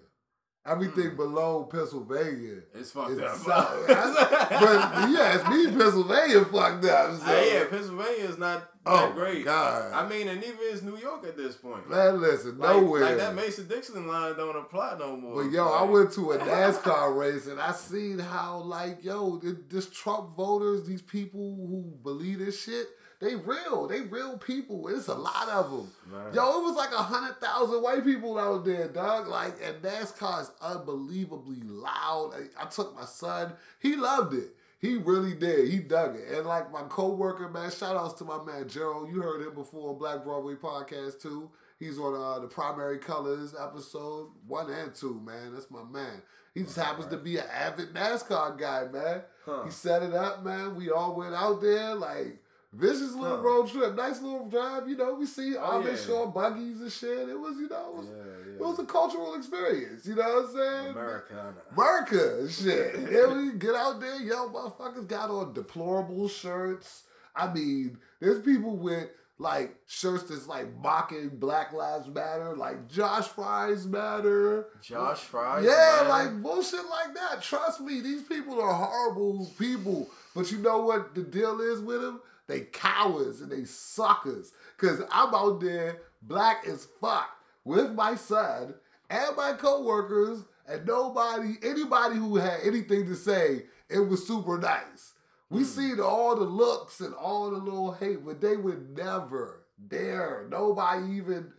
Speaker 1: Everything
Speaker 3: Hmm.
Speaker 1: below Pennsylvania.
Speaker 3: It's fucked
Speaker 1: is
Speaker 3: up.
Speaker 1: south. [laughs] but yeah, it's me Pennsylvania fucked up. [laughs] So.
Speaker 3: Ah, yeah, Pennsylvania is not
Speaker 1: Oh,
Speaker 3: great.
Speaker 1: God.
Speaker 3: I mean, and even is New York at this point.
Speaker 1: Man, listen,
Speaker 3: Like,
Speaker 1: nowhere.
Speaker 3: like that Mason Dixon line don't apply no more.
Speaker 1: but yo, I went to a [laughs] NASCAR race and I seen how like yo, th- this Trump voters, these people who believe this shit, they real. They real people. It's a lot of them.
Speaker 3: Man.
Speaker 1: Yo, it was like a hundred thousand white people out there, dog. Like, and NASCAR is unbelievably loud. I, I took my son. He loved it. He really did. He dug it. And like my co-worker, man, shout outs to my man Gerald. You heard him before on Black Broadway podcast too. He's on uh, the Primary Colors episode one and two, man. That's my man. He just happens to be an avid NASCAR guy, man.
Speaker 3: Huh.
Speaker 1: He set it up, man. We all went out there, like vicious little
Speaker 3: Huh.
Speaker 1: road trip, nice little drive. You know, we see all
Speaker 3: yeah.
Speaker 1: this short buggies and shit. It was, you know, it was,
Speaker 3: Yeah,
Speaker 1: it was a cultural experience. You know what I'm saying?
Speaker 3: Americana.
Speaker 1: America shit. [laughs] then we get out there, yo, motherfuckers got on deplorable shirts. I mean, there's people with like shirts that's like mocking Black Lives Matter, like Josh Fries matter.
Speaker 3: Josh Fry.
Speaker 1: Yeah, like bullshit like that. Trust me, these people are horrible people. But you know what the deal is with them? They cowards and they suckers. Cause I'm out there black as fuck with my son and my coworkers and nobody, anybody who had anything to say, it was super nice. We seen all the looks and all the little hate, but they would never dare. Nobody even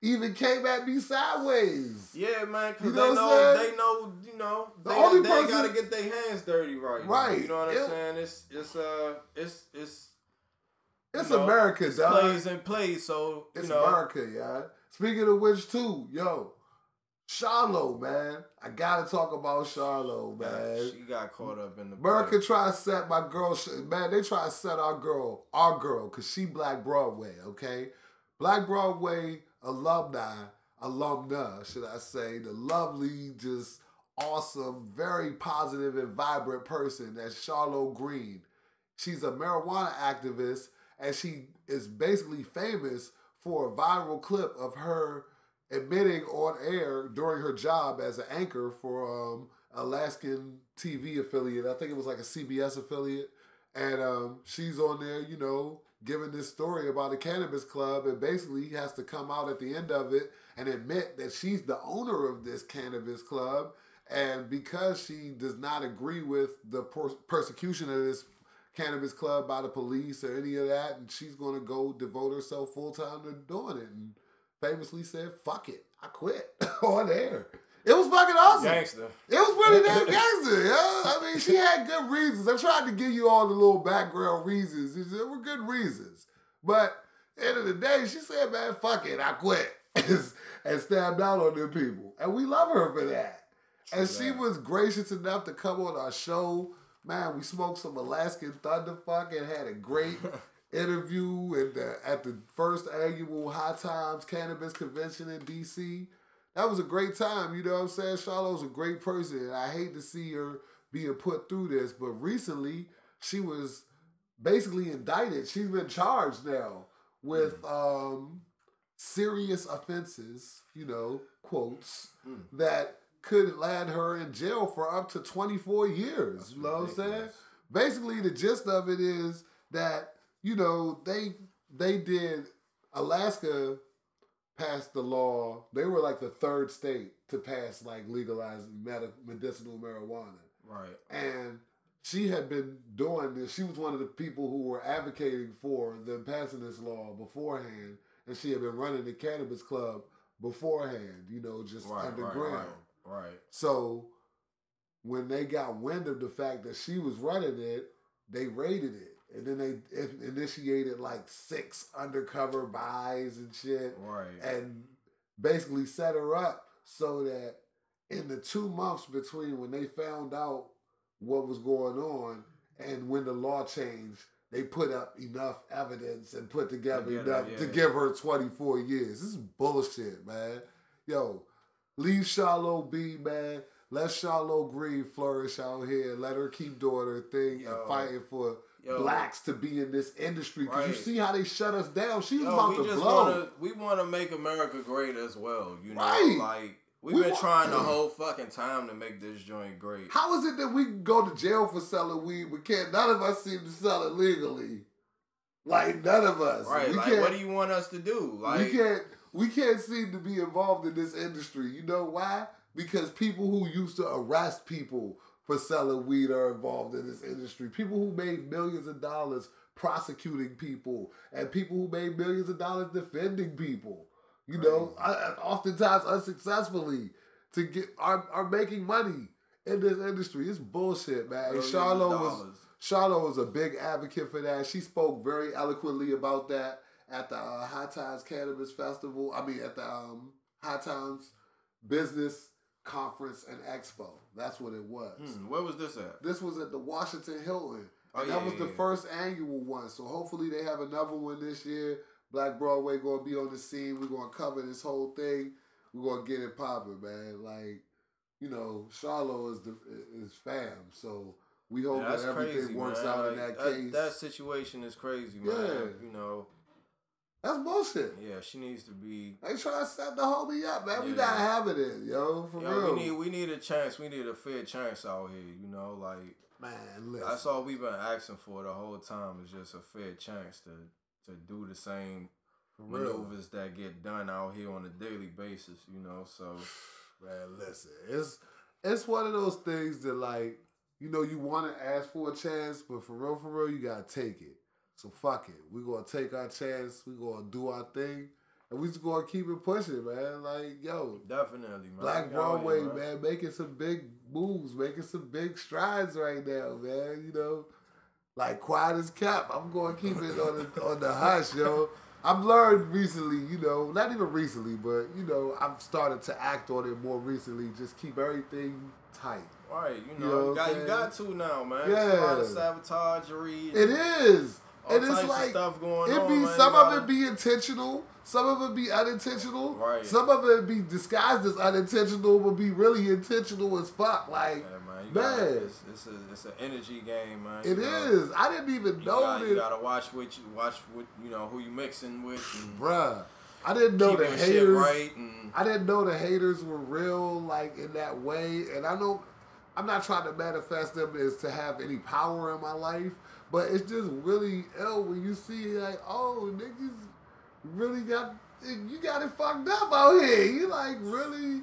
Speaker 1: even came at me sideways.
Speaker 3: Yeah, man, because
Speaker 1: You know what
Speaker 3: know, they know, you know,
Speaker 1: The
Speaker 3: they,
Speaker 1: only
Speaker 3: they
Speaker 1: person-
Speaker 3: gotta get their hands dirty right. now,
Speaker 1: Right.
Speaker 3: You know what I'm
Speaker 1: It-
Speaker 3: saying? It's it's uh it's it's
Speaker 1: It's
Speaker 3: you know,
Speaker 1: America,
Speaker 3: it's
Speaker 1: dog.
Speaker 3: plays and plays. So
Speaker 1: It's
Speaker 3: know,
Speaker 1: America, yeah. Speaking of which, too, yo, Charlo, man. I gotta talk about Charlo, man.
Speaker 3: she got caught up in the
Speaker 1: America try to set my girl, man. They try to set our girl, our girl, cause she Black Broadway, okay? Black Broadway alumni, alumna, should I say? The lovely, just awesome, very positive and vibrant person. That's Charlo Greene. She's a marijuana activist, and she is basically famous for a viral clip of her admitting on air during her job as an anchor for um, Alaskan TV affiliate. I think it was like a CBS affiliate. And um, she's on there, you know, giving this story about a cannabis club, and basically has to come out at the end of it and admit that she's the owner of this cannabis club. And because she does not agree with the per- persecution of this cannabis club by the police or any of that, and she's to go devote herself full time to doing it. And famously said, "Fuck it, I quit [laughs] on air." It was fucking awesome.
Speaker 3: gangster.
Speaker 1: It was pretty damn [laughs] gangster, yeah. I mean, she had good reasons. I tried to give you all the little background reasons. There were good reasons. But end of the day, she said, man, fuck it, I quit. [laughs] and stabbed out on them people. And we love her for that. And she was gracious enough to come on our show. Man, we smoked some Alaskan Thunderfuck and had a great [laughs] interview at the, at the first annual High Times Cannabis Convention in DC. That was a great time, you know what I'm saying? Charlotte's a great person, and I hate to see her being put through this, but recently she was basically indicted. She's been charged now with um, serious offenses, you know, quotes,
Speaker 3: Mm.
Speaker 1: that could land her in jail for up to 24 years.
Speaker 3: That's
Speaker 1: you know what I'm saying? Basically, the gist of it is that, you know, they they did Alaska passed the law. They were like the third state to pass like legalizing medi- medicinal marijuana.
Speaker 3: Right.
Speaker 1: And she had been doing this. She was one of the people who were advocating for them passing this law beforehand. And she had been running the cannabis club beforehand, you know, just
Speaker 3: Right.
Speaker 1: underground.
Speaker 3: Right. Right. Right.
Speaker 1: So when they got wind of the fact that she was running it, they raided it. And then they initiated like six undercover buys and shit
Speaker 3: Right.
Speaker 1: and basically set her up so that in the two months between when they found out what was going on and when the law changed, they put up enough evidence and put
Speaker 3: together
Speaker 1: enough
Speaker 3: yeah,
Speaker 1: to
Speaker 3: yeah.
Speaker 1: give her 24 years. This is bullshit, man. Yo, leave Charlotte be, man. Let Charlotte Green flourish out here. Let her keep doing her thing
Speaker 3: Yo.
Speaker 1: and fighting for
Speaker 3: Yo.
Speaker 1: blacks to be in this industry. Because you see how they shut us down. She's
Speaker 3: Yo,
Speaker 1: about to
Speaker 3: just
Speaker 1: blow.
Speaker 3: wanna we wanna make America great as well. You know,
Speaker 1: Right.
Speaker 3: like we've
Speaker 1: We
Speaker 3: been
Speaker 1: want-
Speaker 3: trying the [clears throat] whole fucking time to make this joint great.
Speaker 1: How is it that we can go to jail for selling weed, but can't none of us seem to sell it legally? Like none of us.
Speaker 3: Right.
Speaker 1: We
Speaker 3: like what do you want us to do? Like
Speaker 1: we can't we can't seem to be involved in this industry. You know why? Because people who used to arrest people for selling weed are involved in this industry. People who made millions of dollars prosecuting people and people who made millions of dollars defending people. You know, I, oftentimes unsuccessfully to get are, are making money in this industry. It's bullshit, man. And Charlotte was. Charlotte was a big advocate for that. She spoke very eloquently about that at the uh, High Times Cannabis Festival. I mean, at the um, High Times Business Conference and Expo. That's what it was.
Speaker 3: Hmm, where was this at?
Speaker 1: This was at the Washington Hilton.
Speaker 3: Oh, yeah,
Speaker 1: that was
Speaker 3: yeah,
Speaker 1: the
Speaker 3: yeah.
Speaker 1: first annual one. So hopefully they have another one this year. Black Broadway gonna be on the scene. We're gonna cover this whole thing. We're gonna get it popping, man. Like, you know, Charlo is the is fam. So we hope
Speaker 3: Yeah,
Speaker 1: that everything
Speaker 3: crazy,
Speaker 1: works
Speaker 3: man.
Speaker 1: out in that,
Speaker 3: that,
Speaker 1: case.
Speaker 3: that situation is crazy, man.
Speaker 1: Yeah.
Speaker 3: You know,
Speaker 1: That's bullshit.
Speaker 3: yeah, she needs to be.
Speaker 1: They trying to set the homie up, man. We
Speaker 3: Yeah.
Speaker 1: gotta have it in, yo, for
Speaker 3: Yo,
Speaker 1: real.
Speaker 3: we need we need a chance. We need a fair chance out here. You know, like
Speaker 1: man, listen.
Speaker 3: that's all we've been asking for the whole time is just a fair chance to to do the same maneuvers that get done out here on a daily basis. You know, so [sighs]
Speaker 1: Man, listen, it's it's one of those things that like you know you want to ask for a chance, but for real, for real, you gotta take it. So fuck it, we gonna take our chance. We gonna do our thing, and we just gonna keep it pushing, man. Like yo,
Speaker 3: definitely, man.
Speaker 1: Black Broadway,
Speaker 3: here,
Speaker 1: man. making some big moves, making some big strides right now, man. You know, like quiet as kept. I'm gonna keep it on the on the hush, yo. I've learned recently, you know, not even recently, but you know, I've started to act on it more recently. Just keep everything tight.
Speaker 3: Right, you
Speaker 1: You
Speaker 3: know,
Speaker 1: know
Speaker 3: you, got, you got to now, man.
Speaker 1: Yeah.
Speaker 3: It's a lot of sabotagery.
Speaker 1: It is,
Speaker 3: All
Speaker 1: and it's like
Speaker 3: stuff going
Speaker 1: it
Speaker 3: on,
Speaker 1: be
Speaker 3: man.
Speaker 1: some of it be intentional, some of it be unintentional,
Speaker 3: Right.
Speaker 1: some of it be disguised as unintentional, but be really intentional as fuck. Like
Speaker 3: Yeah, man. Gotta,
Speaker 1: Man.
Speaker 3: it's, it's a it's an energy game, man.
Speaker 1: it
Speaker 3: know.
Speaker 1: is. I didn't even
Speaker 3: You,
Speaker 1: know
Speaker 3: gotta, you gotta watch what you watch what you know who you mixing with and
Speaker 1: bruh. I didn't know the haters.
Speaker 3: right and
Speaker 1: I didn't know the haters were real, like in that way. And I know I'm not trying to manifest them as to have any power in my life, but it's just really ill when you see like, oh, niggas really got you got it fucked up out here. You like really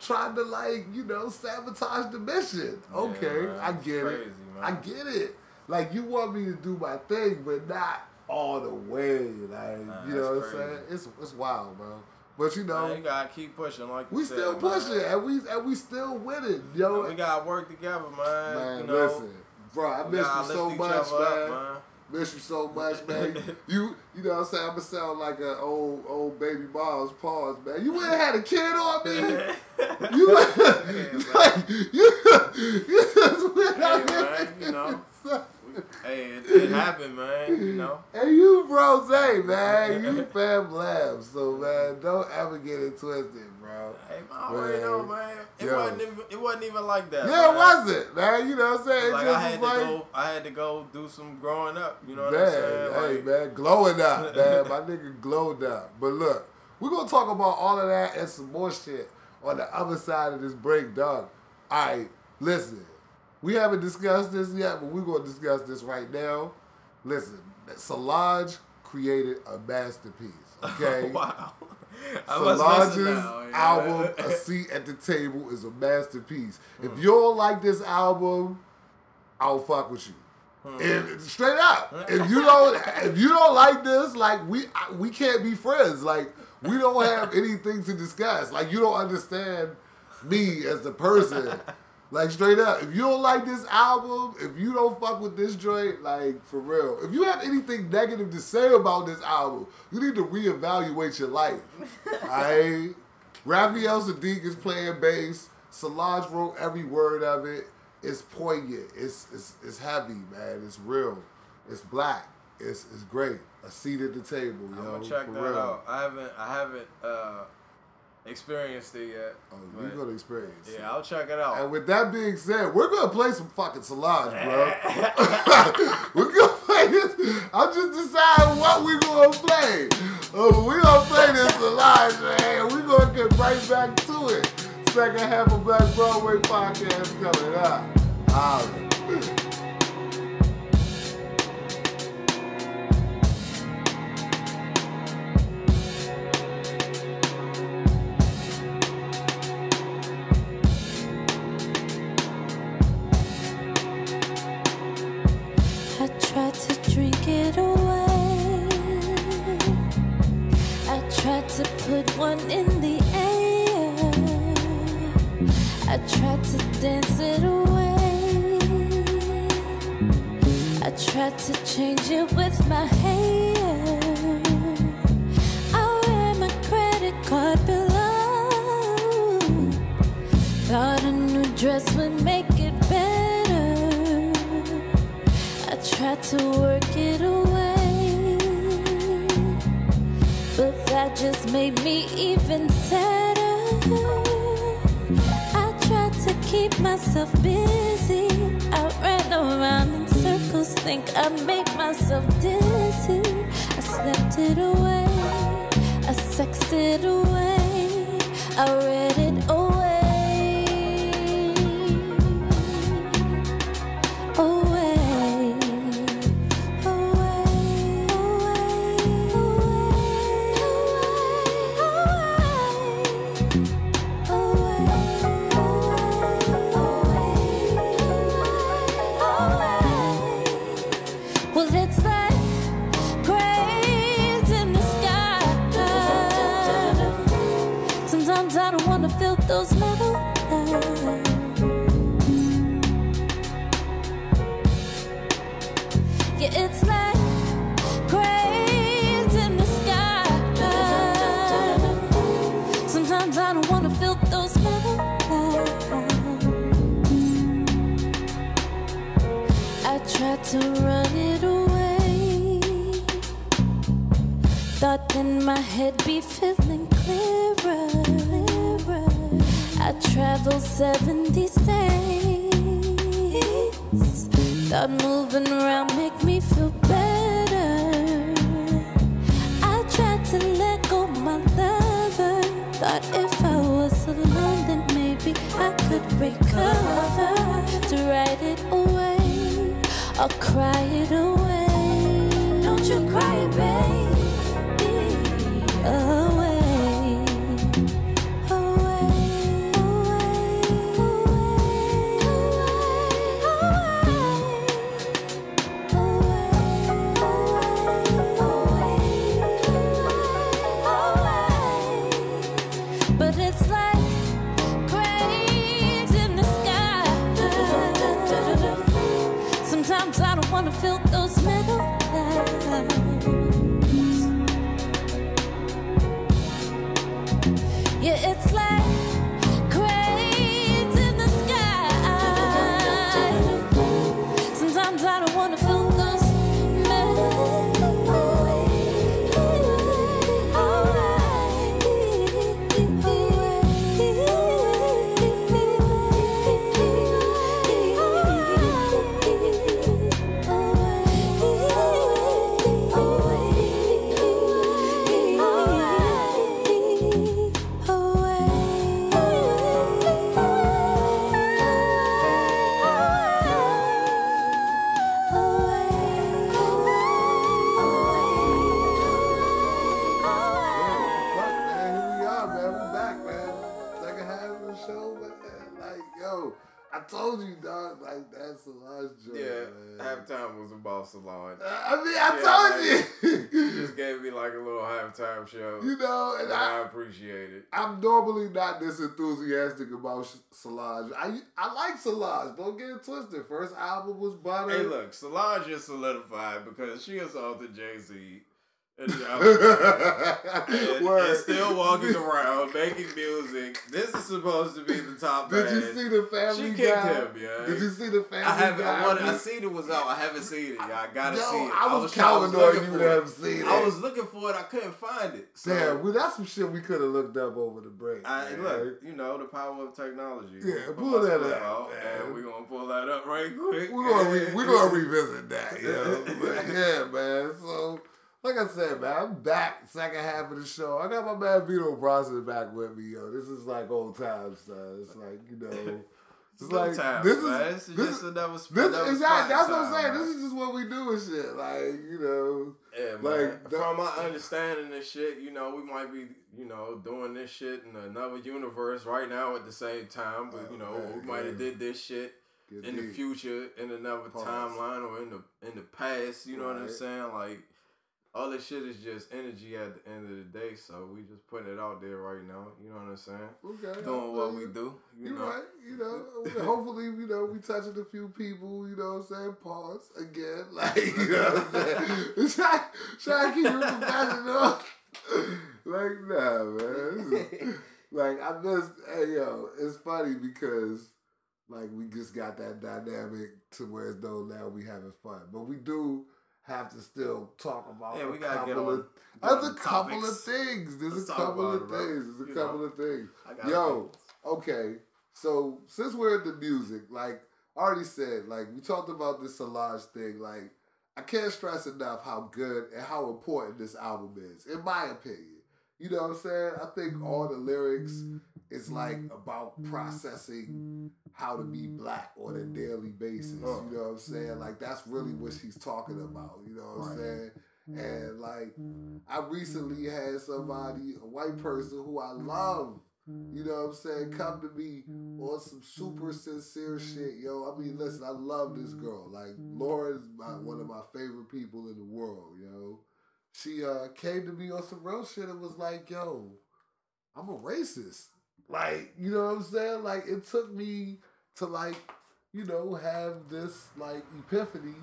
Speaker 1: trying to like you know sabotage the mission. Okay,
Speaker 3: man,
Speaker 1: I get it.
Speaker 3: man.
Speaker 1: I get it. Like you want me to do my thing, but not all the way. Like
Speaker 3: Nah,
Speaker 1: you know what
Speaker 3: that's
Speaker 1: I'm saying? It's it's wild, bro. But you know,
Speaker 3: man, you gotta keep pushing like
Speaker 1: we
Speaker 3: said,
Speaker 1: still
Speaker 3: man.
Speaker 1: pushing, and we and we still winning, yo.
Speaker 3: We gotta work together, man.
Speaker 1: man,
Speaker 3: you know,
Speaker 1: listen, bro, I miss you so much, man.
Speaker 3: up,
Speaker 1: Miss you so much, man. you you know what I'm saying? I'ma sound like an old old baby Miles pause, man. You wouldn't had a kid on me.
Speaker 3: man. [laughs]
Speaker 1: You, [laughs]
Speaker 3: man.
Speaker 1: like, you, [laughs] you just went out
Speaker 3: man,
Speaker 1: here.
Speaker 3: you know. Hey, it, it happened, man. You know.
Speaker 1: And you Rose, man, you fam labs. So man, don't ever get it twisted, bro.
Speaker 3: Hey, man, I already know, man. It
Speaker 1: Yo.
Speaker 3: wasn't even it wasn't even like that.
Speaker 1: Yeah, it wasn't, man. You know what I'm saying? It
Speaker 3: Like
Speaker 1: just
Speaker 3: I had
Speaker 1: was
Speaker 3: to
Speaker 1: like,
Speaker 3: go, I had to go do some growing up. You know what
Speaker 1: man,
Speaker 3: I'm saying?
Speaker 1: hey,
Speaker 3: Like,
Speaker 1: man, glowing up, [laughs] man. My nigga glowed up. But look, we're gonna talk about all of that and some more shit on the other side of this break, dog. All right, listen. We haven't discussed this yet, but we're gonna discuss this right now. Listen, Solange created a masterpiece. [laughs] Okay.
Speaker 3: wow. I must listen
Speaker 1: Solange's
Speaker 3: yeah.
Speaker 1: album, A Seat at the Table, is a masterpiece. If you don't like this album, I'll fuck with you. And straight up, if you [laughs] don't, if you don't like this, like we we can't be friends. Like we don't have anything to discuss. Like you don't understand me as the person. Like straight up, if you don't like this album, if you don't fuck with this joint, like for real, if you have anything negative to say about this album, you need to reevaluate your life. [laughs] Alright? Raphael Saadiq is playing bass. Solange wrote every word of it. It's poignant. It's it's it's heavy, man. It's real. It's black. It's it's great. A seat at the table, yo.
Speaker 3: I'm gonna check
Speaker 1: for
Speaker 3: that
Speaker 1: real.
Speaker 3: out. I haven't I haven't uh, experienced it yet.
Speaker 1: Oh, you're gonna experience. it.
Speaker 3: yeah, I'll check it out.
Speaker 1: And with that being said, we're gonna play some fucking Solange, bro. [laughs] [laughs] we're gonna play this. I'm just deciding what we're gonna play. Uh, oh, we're gonna play this Solange, man. We're gonna get right back to it. Second half of Black Broadway podcast coming up. Holla.
Speaker 4: I [laughs] those. Yeah, it's like in tried to run it away. Thought then my head be feeling I traveled 70 states. Thought moving around make me feel better. I tried to let go my lover. Thought if I was alone, then maybe I could recover. To write it away or cry it away. Don't you cry, baby. Away. Wanna feel
Speaker 3: appreciate it.
Speaker 1: I'm normally not this enthusiastic about Solange. I I like Solange. Don't get it twisted. First album was butter.
Speaker 3: Hey, look, Solange is solidified because she assaulted Jay Z. [laughs] And, and, and still walking around making music. This is supposed to be the top
Speaker 1: Did
Speaker 3: man.
Speaker 1: you see the Family
Speaker 3: She kicked
Speaker 1: Guy?
Speaker 3: him, yeah.
Speaker 1: Did you see the Family
Speaker 3: I haven't.
Speaker 1: Guy?
Speaker 3: I, wanted, I seen it was out. I haven't seen it. Y'all. I gotta
Speaker 1: Yo,
Speaker 3: see it.
Speaker 1: I was
Speaker 3: trying-
Speaker 1: counting on
Speaker 3: looking
Speaker 1: you
Speaker 3: for
Speaker 1: to
Speaker 3: it.
Speaker 1: have seen it.
Speaker 3: I was looking for it. I couldn't find it. So
Speaker 1: Damn, well, that's some shit we could have looked up over the break.
Speaker 3: I,
Speaker 1: man.
Speaker 3: look, you know the power of technology.
Speaker 1: Yeah, pull
Speaker 3: my
Speaker 1: that up,
Speaker 3: and we're gonna pull that up right quick.
Speaker 1: We're gonna re- we're gonna [laughs] revisit that, you know. But yeah, man. So like I said, man, I'm back second half of the show. I got my man Vito Bronson back with me, yo. This is like old times, son. It's like you know, [laughs] it's
Speaker 3: Good
Speaker 1: like
Speaker 3: times,
Speaker 1: this is
Speaker 3: man. This is
Speaker 1: this
Speaker 3: just
Speaker 1: is-
Speaker 3: another, sp-
Speaker 1: this
Speaker 3: another
Speaker 1: exactly. That's what I'm saying.
Speaker 3: man.
Speaker 1: This is just what we do and shit. Like you know,
Speaker 3: Yeah.
Speaker 1: Like, the-
Speaker 3: From my understanding of shit, you know, we might be, you know, doing this shit in another universe right now at the same time, but you oh, know,
Speaker 1: Oh,
Speaker 3: we might have
Speaker 1: yeah.
Speaker 3: did this shit in the future in another
Speaker 1: Pause.
Speaker 3: timeline or in the in the past. You know what I'm saying? Like, all this shit is just energy at the end of the day. So we just putting it out there right now. You know what I'm saying?
Speaker 1: Okay.
Speaker 3: Doing what we do. You
Speaker 1: You
Speaker 3: know.
Speaker 1: right, you know. [laughs] hopefully, you know, we touching a few people. You know what I'm saying? Pause again, [laughs] like you know what I'm saying. [laughs] try, try to keep it professional. like nah, man. Is- like I just, hey yo, it's funny because like we just got that dynamic to where it's though now we having fun, but we do have to still talk about
Speaker 3: Yeah,
Speaker 1: a
Speaker 3: we gotta get
Speaker 1: couple
Speaker 3: on.
Speaker 1: of there's a couple of things. There's
Speaker 3: Let's
Speaker 1: a couple of
Speaker 3: it,
Speaker 1: things. There's a couple
Speaker 3: know.
Speaker 1: of things. Yo, okay. So since we're in the music, like I already said, like we talked about this Solange thing. Like I can't stress enough how good and how important this album is, in my opinion. You know what I'm saying? I think all the lyrics is like mm-hmm. about mm-hmm. processing how to be mm-hmm. black on a daily basis. Oh. You know what I'm saying? Like that's really what she's talking about. You know what I'm saying? And like I recently had somebody, a white person who I love, you know what I'm saying, come to me on some super sincere shit, yo. I mean, listen, I love this girl. Like Laura is my, one of my favorite people in the world, yo. She uh came to me on some real shit and was like, yo, I'm a racist. Like, you know what I'm saying? Like it took me to like, you know, have this like epiphany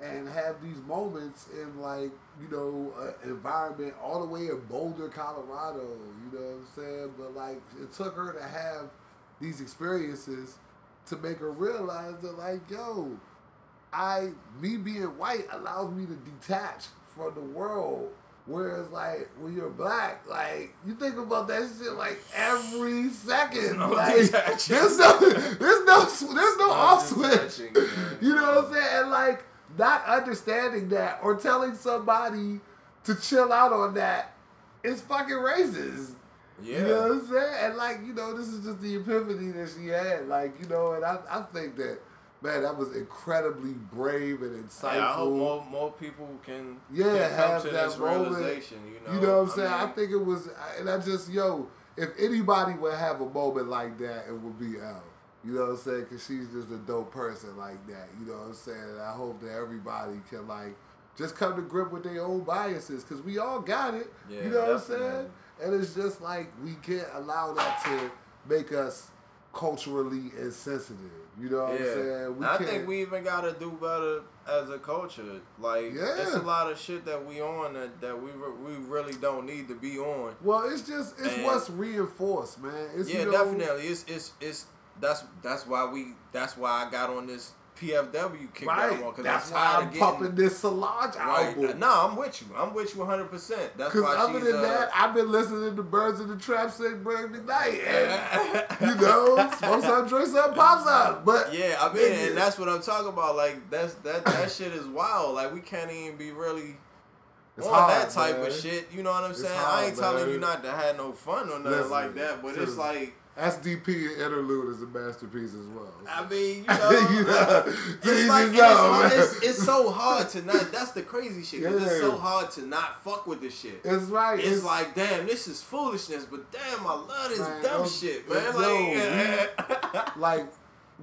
Speaker 1: and have these moments in like you know environment all the way in Boulder, Colorado. You know what I'm saying? But like it took her to have these experiences to make her realize that like yo, I me being white allows me to detach from the world. Whereas like when you're black, like you think about that shit like every second.
Speaker 3: no
Speaker 1: like there's no there's no there's no off switch. You know what I'm saying? And like not understanding that or telling somebody to chill out on that is fucking racist.
Speaker 3: Yeah.
Speaker 1: You know what I'm saying? And like, you know, this is just the epiphany that she had. Like, you know, and I, I think that, man, that was incredibly brave and insightful.
Speaker 3: Yeah, I hope more, more people can,
Speaker 1: Yeah,
Speaker 3: can come
Speaker 1: have
Speaker 3: to
Speaker 1: that moment.
Speaker 3: realization. You know,
Speaker 1: You know what I'm saying? I,
Speaker 3: mean,
Speaker 1: think it was, and I just, yo, if anybody would have a moment like that, it would be Elle. You know what I'm saying? Because she's just a dope person like that. You know what I'm saying? And I hope that everybody can, like, just come to grip with their own biases because we all got it.
Speaker 3: Yeah,
Speaker 1: you know what I'm saying? And it's just like we can't allow that to make us culturally insensitive. You know what
Speaker 3: yeah.
Speaker 1: I'm saying?
Speaker 3: And I think we even gotta do better as a culture. Like,
Speaker 1: Yeah.
Speaker 3: it's a lot of shit that we on that, that we re- we really don't need to be on.
Speaker 1: Well, it's just it's
Speaker 3: And-
Speaker 1: what's reinforced, man. It's,
Speaker 3: yeah,
Speaker 1: you know,
Speaker 3: definitely. It's it's it's that's that's why we that's why I got on this PFW kick
Speaker 1: Right.
Speaker 3: that because
Speaker 1: That's
Speaker 3: I'm
Speaker 1: why I'm
Speaker 3: getting
Speaker 1: pumping this Solange
Speaker 3: right.
Speaker 1: album.
Speaker 3: No, I'm with you. I'm with you 100. percent That's
Speaker 1: Because
Speaker 3: why
Speaker 1: other than
Speaker 3: uh,
Speaker 1: that, I've been listening to Birds in the Trap sing Bring the Night. And, [laughs] you know, smoke some, drink some, pop some. But
Speaker 3: Yeah, I mean,
Speaker 1: nigga,
Speaker 3: and that's what I'm talking about. Like that's that that [coughs] shit is wild. Like we can't even be really
Speaker 1: It's
Speaker 3: on
Speaker 1: hard,
Speaker 3: that type
Speaker 1: man.
Speaker 3: of shit. You know what I'm
Speaker 1: It's
Speaker 3: saying?
Speaker 1: hard,
Speaker 3: I ain't telling you not to have no fun or nothing
Speaker 1: Listen,
Speaker 3: like that, but it's like
Speaker 1: SDP Interlude is a masterpiece as well.
Speaker 3: I mean, you [laughs] know,
Speaker 1: You know,
Speaker 3: it's like
Speaker 1: his
Speaker 3: it's, it's, it's so hard to not. That's the crazy shit. 'cause it's so hard to not fuck with this shit.
Speaker 1: It's right.
Speaker 3: It's, like, damn, this is foolishness, but damn, I love this
Speaker 1: Man,
Speaker 3: dumb
Speaker 1: um,
Speaker 3: shit, man. Like, [laughs]
Speaker 1: like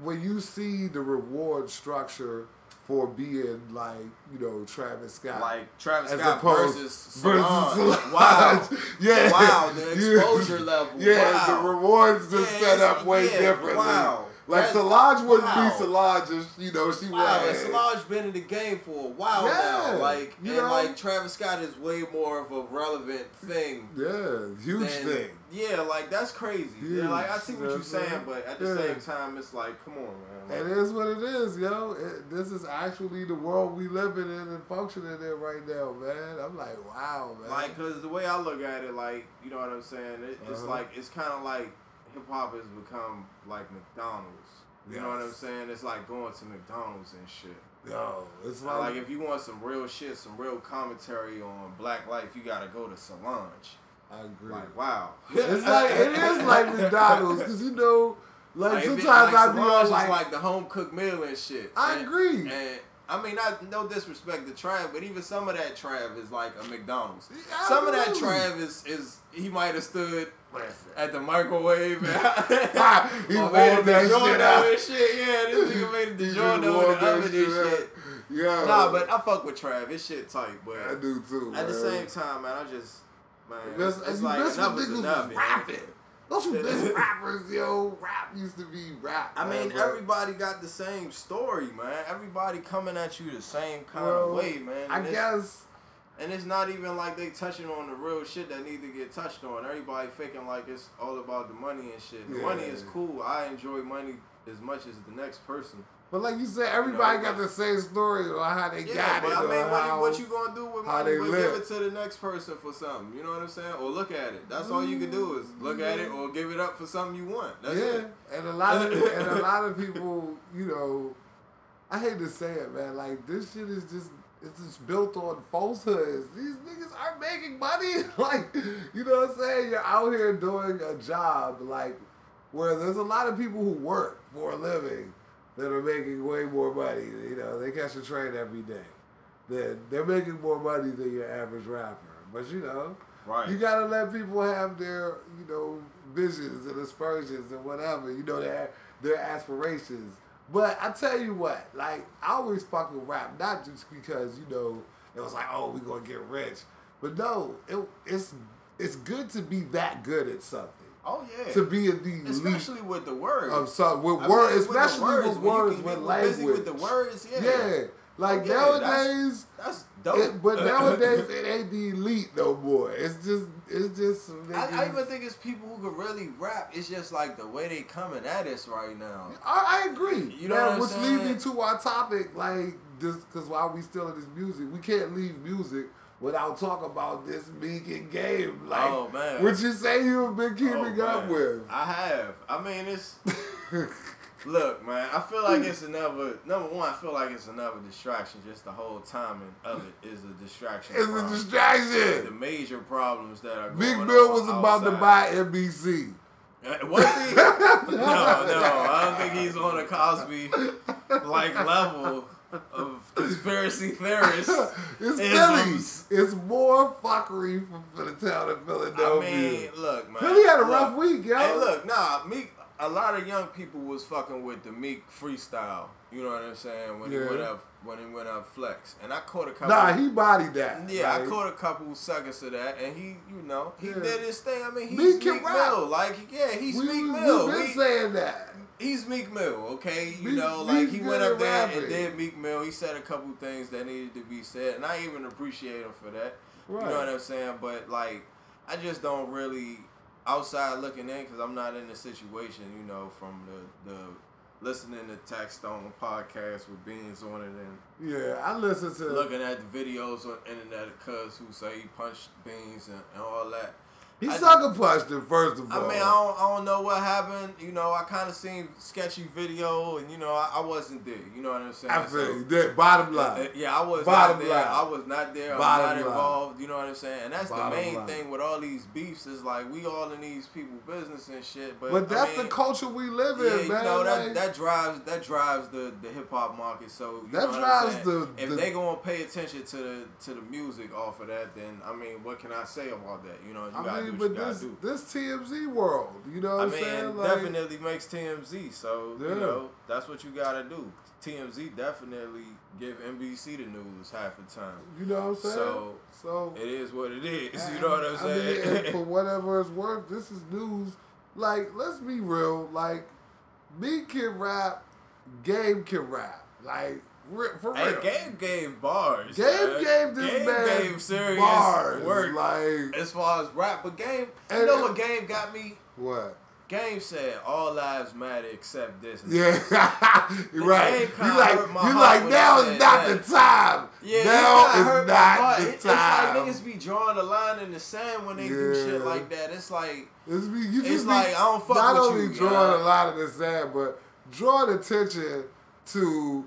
Speaker 1: when you see the reward structure for being like you know Travis Scott,
Speaker 3: like Travis
Speaker 1: as
Speaker 3: Scott
Speaker 1: opposed
Speaker 3: versus
Speaker 1: versus
Speaker 3: Solange.
Speaker 1: Solange.
Speaker 3: Wow. [laughs]
Speaker 1: yeah,
Speaker 3: Wow, the exposure level.
Speaker 1: Yeah,
Speaker 3: wow.
Speaker 1: the rewards are
Speaker 3: Yeah,
Speaker 1: set up way
Speaker 3: yeah,
Speaker 1: differently.
Speaker 3: wow.
Speaker 1: Like
Speaker 3: That-
Speaker 1: Solange wouldn't
Speaker 3: wow.
Speaker 1: be Solange if you know she was.
Speaker 3: Wow, and
Speaker 1: was.
Speaker 3: Solange been in the game for a while
Speaker 1: Yeah,
Speaker 3: now. Like,
Speaker 1: you
Speaker 3: and
Speaker 1: know?
Speaker 3: like Travis Scott is way more of a relevant thing.
Speaker 1: Yeah, huge
Speaker 3: than-
Speaker 1: thing.
Speaker 3: Yeah, like that's crazy.
Speaker 1: Huge,
Speaker 3: Yeah, like I see what you're
Speaker 1: saying?
Speaker 3: but at the
Speaker 1: Yeah.
Speaker 3: same time, it's like, come on, man.
Speaker 1: It
Speaker 3: Like,
Speaker 1: is what it is, yo. It, this is actually the world we living in and functioning in right now, man. I'm like, wow, man.
Speaker 3: Like, cause the way I look at it, like, you know what I'm saying? It, It's
Speaker 1: Uh-huh.
Speaker 3: like it's kind of like hip hop has become like McDonald's. You know what I'm saying? It's like going to McDonald's and shit.
Speaker 1: yo, it's
Speaker 3: Like,
Speaker 1: like,
Speaker 3: if you want some real shit, some real commentary on black life, you gotta go to Solange.
Speaker 1: I agree.
Speaker 3: Like, wow. [laughs]
Speaker 1: it's like it is like McDonald's because you know, like,
Speaker 3: Like,
Speaker 1: sometimes
Speaker 3: like,
Speaker 1: I be on
Speaker 3: is
Speaker 1: like,
Speaker 3: like the home cooked meal and shit.
Speaker 1: I
Speaker 3: And-
Speaker 1: agree.
Speaker 3: And I mean, I no disrespect to Trav, but even some of that Trav is like a McDonald's.
Speaker 1: Yeah,
Speaker 3: Some of that. Trav is is he might have stood at the microwave [laughs]
Speaker 1: he
Speaker 3: oh,
Speaker 1: or
Speaker 3: made
Speaker 1: that shit out.
Speaker 3: and shit. Yeah, this nigga made a DiGiorno in the oven and
Speaker 1: shit. Yeah.
Speaker 3: Nah, but I fuck with Trav. His shit tight, but
Speaker 1: I do too.
Speaker 3: at the same time, man, I just man,
Speaker 1: That's,
Speaker 3: it's, like
Speaker 1: miss
Speaker 3: enough is
Speaker 1: niggas
Speaker 3: enough.
Speaker 1: rapping. Don't you miss rappers, yo? Rap used to be rap.
Speaker 3: I
Speaker 1: man,
Speaker 3: mean,
Speaker 1: but-
Speaker 3: everybody got the same story, man. Everybody coming at you the same kind
Speaker 1: well,
Speaker 3: of way, man.
Speaker 1: I
Speaker 3: And it's-
Speaker 1: guess.
Speaker 3: And it's not even like they touching on the real shit that need to get touched on. Everybody faking like it's all about the money and shit. The money is cool. I enjoy money as much as the next person.
Speaker 1: But like you said, everybody
Speaker 3: know,
Speaker 1: got the same story on how they
Speaker 3: Yeah,
Speaker 1: got
Speaker 3: but
Speaker 1: it.
Speaker 3: I mean, what,
Speaker 1: how,
Speaker 3: you, what you gonna do with money? But
Speaker 1: live.
Speaker 3: give it to the next person for something. You know what I'm saying? Or look at it. That's all you can do is look at it mm-hmm. or give it up for something you want. That's
Speaker 1: yeah,
Speaker 3: it.
Speaker 1: and a lot of [laughs] and a lot of people, you know, I hate to say it, man. Like this shit is just it's just built on falsehoods. These niggas aren't making money. [laughs] like, you know what I'm saying? You're out here doing a job like where there's a lot of people who work for a living that are making way more money. You know, they catch a train every day. Then they're making more money than your average rapper. But you know,
Speaker 3: Right.
Speaker 1: you gotta let people have their, you know, visions and aspersions and whatever, you know, their their aspirations. But I tell you what, like I always fuck with rap, not just because you know it was like, oh, we gonna get rich, but no, it, it's it's good to be that good at something,
Speaker 3: Oh yeah.
Speaker 1: to be in the
Speaker 3: Especially with the words.
Speaker 1: of some with
Speaker 3: I
Speaker 1: words,
Speaker 3: mean, with the
Speaker 1: especially with
Speaker 3: when you
Speaker 1: words,
Speaker 3: can
Speaker 1: with language.
Speaker 3: busy with the words, yeah.
Speaker 1: yeah, like
Speaker 3: Oh, yeah,
Speaker 1: nowadays.
Speaker 3: That's dope.
Speaker 1: It, but [laughs] nowadays it ain't the elite no more. It's just it's just
Speaker 3: I, I even think it's people who can really rap. It's just like the way they coming at us right now.
Speaker 1: I, I agree.
Speaker 3: You know
Speaker 1: Now, which leads me to our topic, like this, because while we still in this music, we can't leave music without talking about this Meek Game. Like,
Speaker 3: Oh, man.
Speaker 1: what you say you've been oh, keeping
Speaker 3: Oh,
Speaker 1: up with?
Speaker 3: I have. I mean, it's. [laughs] Look, man. I feel like it's another. Number one, I feel like it's another distraction. Just the whole timing of it is a distraction.
Speaker 1: It's
Speaker 3: from
Speaker 1: a
Speaker 3: The major problems that are going
Speaker 1: Big Bill was about to buy NBC.
Speaker 3: Uh, Was he? [laughs] no, no. I don't think he's on a Cosby like level of conspiracy theorist. [laughs]
Speaker 1: It's. Philly. It's more fuckery for, for the town of
Speaker 3: I
Speaker 1: Philadelphia.
Speaker 3: mean, look, man.
Speaker 1: Philly had a
Speaker 3: look,
Speaker 1: rough week, yo.
Speaker 3: Hey, look, nah, Meek. A lot of young people was fucking with the Meek freestyle. You know what I'm saying? When
Speaker 1: Yeah.
Speaker 3: he went up, when he went up flex, and I caught a couple.
Speaker 1: nah, he bodied that.
Speaker 3: Yeah, I caught a couple seconds of that, and he, you know, he
Speaker 1: Yeah.
Speaker 3: did his thing. I mean, he's
Speaker 1: Meek
Speaker 3: Meek,
Speaker 1: can rap.
Speaker 3: Mill, like, yeah, he's
Speaker 1: we,
Speaker 3: Meek Mill.
Speaker 1: We've been
Speaker 3: We-
Speaker 1: saying that.
Speaker 3: he's Meek Mill, okay? You
Speaker 1: Meek-
Speaker 3: know, like
Speaker 1: Meek's
Speaker 3: he went up there
Speaker 1: rapping.
Speaker 3: and did Meek Mill. He said a couple things that needed to be said, and I even appreciate him for that.
Speaker 1: Right.
Speaker 3: You know what I'm saying? But like, I just don't really outside looking in because I'm not in the situation. You know, from the the listening to Tax Stone podcast with Beans on it and
Speaker 1: Yeah, I listen to.
Speaker 3: looking at the videos on internet of Cuz who say he punched Beans and, and all that.
Speaker 1: He
Speaker 3: I-
Speaker 1: sucker punched him first of all.
Speaker 3: I mean, I don't, I don't know what happened. You know, I kind of seen sketchy video, and you know, I, I wasn't there. You know what I'm saying?
Speaker 1: I
Speaker 3: So,
Speaker 1: feel you. That bottom line.
Speaker 3: yeah, I was
Speaker 1: Bottom
Speaker 3: not there.
Speaker 1: line.
Speaker 3: I was not there.
Speaker 1: Bottom
Speaker 3: I'm not
Speaker 1: line.
Speaker 3: involved. You know what I'm saying? And that's
Speaker 1: Bottom
Speaker 3: the main
Speaker 1: line.
Speaker 3: thing with all these beefs is like we all in these people business and shit. But
Speaker 1: but
Speaker 3: I
Speaker 1: that's
Speaker 3: mean,
Speaker 1: the culture we live
Speaker 3: Yeah,
Speaker 1: in,
Speaker 3: you
Speaker 1: man.
Speaker 3: know that
Speaker 1: like,
Speaker 3: that drives that drives the the hip hop market. So you
Speaker 1: That
Speaker 3: know what I'm
Speaker 1: drives the-
Speaker 3: if
Speaker 1: the-
Speaker 3: they gonna pay attention to the to the music off of that, then I mean, what can I say about that? You know, you
Speaker 1: I
Speaker 3: gotta
Speaker 1: mean,
Speaker 3: what
Speaker 1: but this
Speaker 3: do.
Speaker 1: this TMZ world, you know what
Speaker 3: I
Speaker 1: I'm
Speaker 3: mean,
Speaker 1: saying? Like,
Speaker 3: definitely makes TMZ. So
Speaker 1: Yeah.
Speaker 3: you know, that's what you gotta do. TMZ definitely give NBC the news half the time.
Speaker 1: you know what I'm saying?
Speaker 3: So,
Speaker 1: so
Speaker 3: It is what it is. [laughs] You know what I'm
Speaker 1: I mean,
Speaker 3: saying?
Speaker 1: for whatever it's worth, this is news. Like, let's be real. Like, Meek can rap, Game can rap. Like, re- for
Speaker 3: hey,
Speaker 1: real.
Speaker 3: Game gave bars.
Speaker 1: Game
Speaker 3: man.
Speaker 1: gave this
Speaker 3: Game
Speaker 1: man
Speaker 3: gave serious
Speaker 1: bars.
Speaker 3: work
Speaker 1: Like,
Speaker 3: as far as rap. But Game, you know what Game got me?
Speaker 1: what?
Speaker 3: Game said all lives matter except this.
Speaker 1: Yeah, [laughs] you're right. You
Speaker 3: kinda
Speaker 1: like, you like now is not
Speaker 3: that.
Speaker 1: the time.
Speaker 3: Yeah, it
Speaker 1: now
Speaker 3: kinda
Speaker 1: is
Speaker 3: hurt my
Speaker 1: not
Speaker 3: heart.
Speaker 1: the
Speaker 3: It-
Speaker 1: time.
Speaker 3: It's like niggas be drawing the line in the sand when they do shit like that. It's like
Speaker 1: It's, be, you
Speaker 3: It's
Speaker 1: just
Speaker 3: like, I don't fuck
Speaker 1: not
Speaker 3: with
Speaker 1: only
Speaker 3: you,
Speaker 1: drawing
Speaker 3: yeah.
Speaker 1: a lot of the sand, but drawing attention to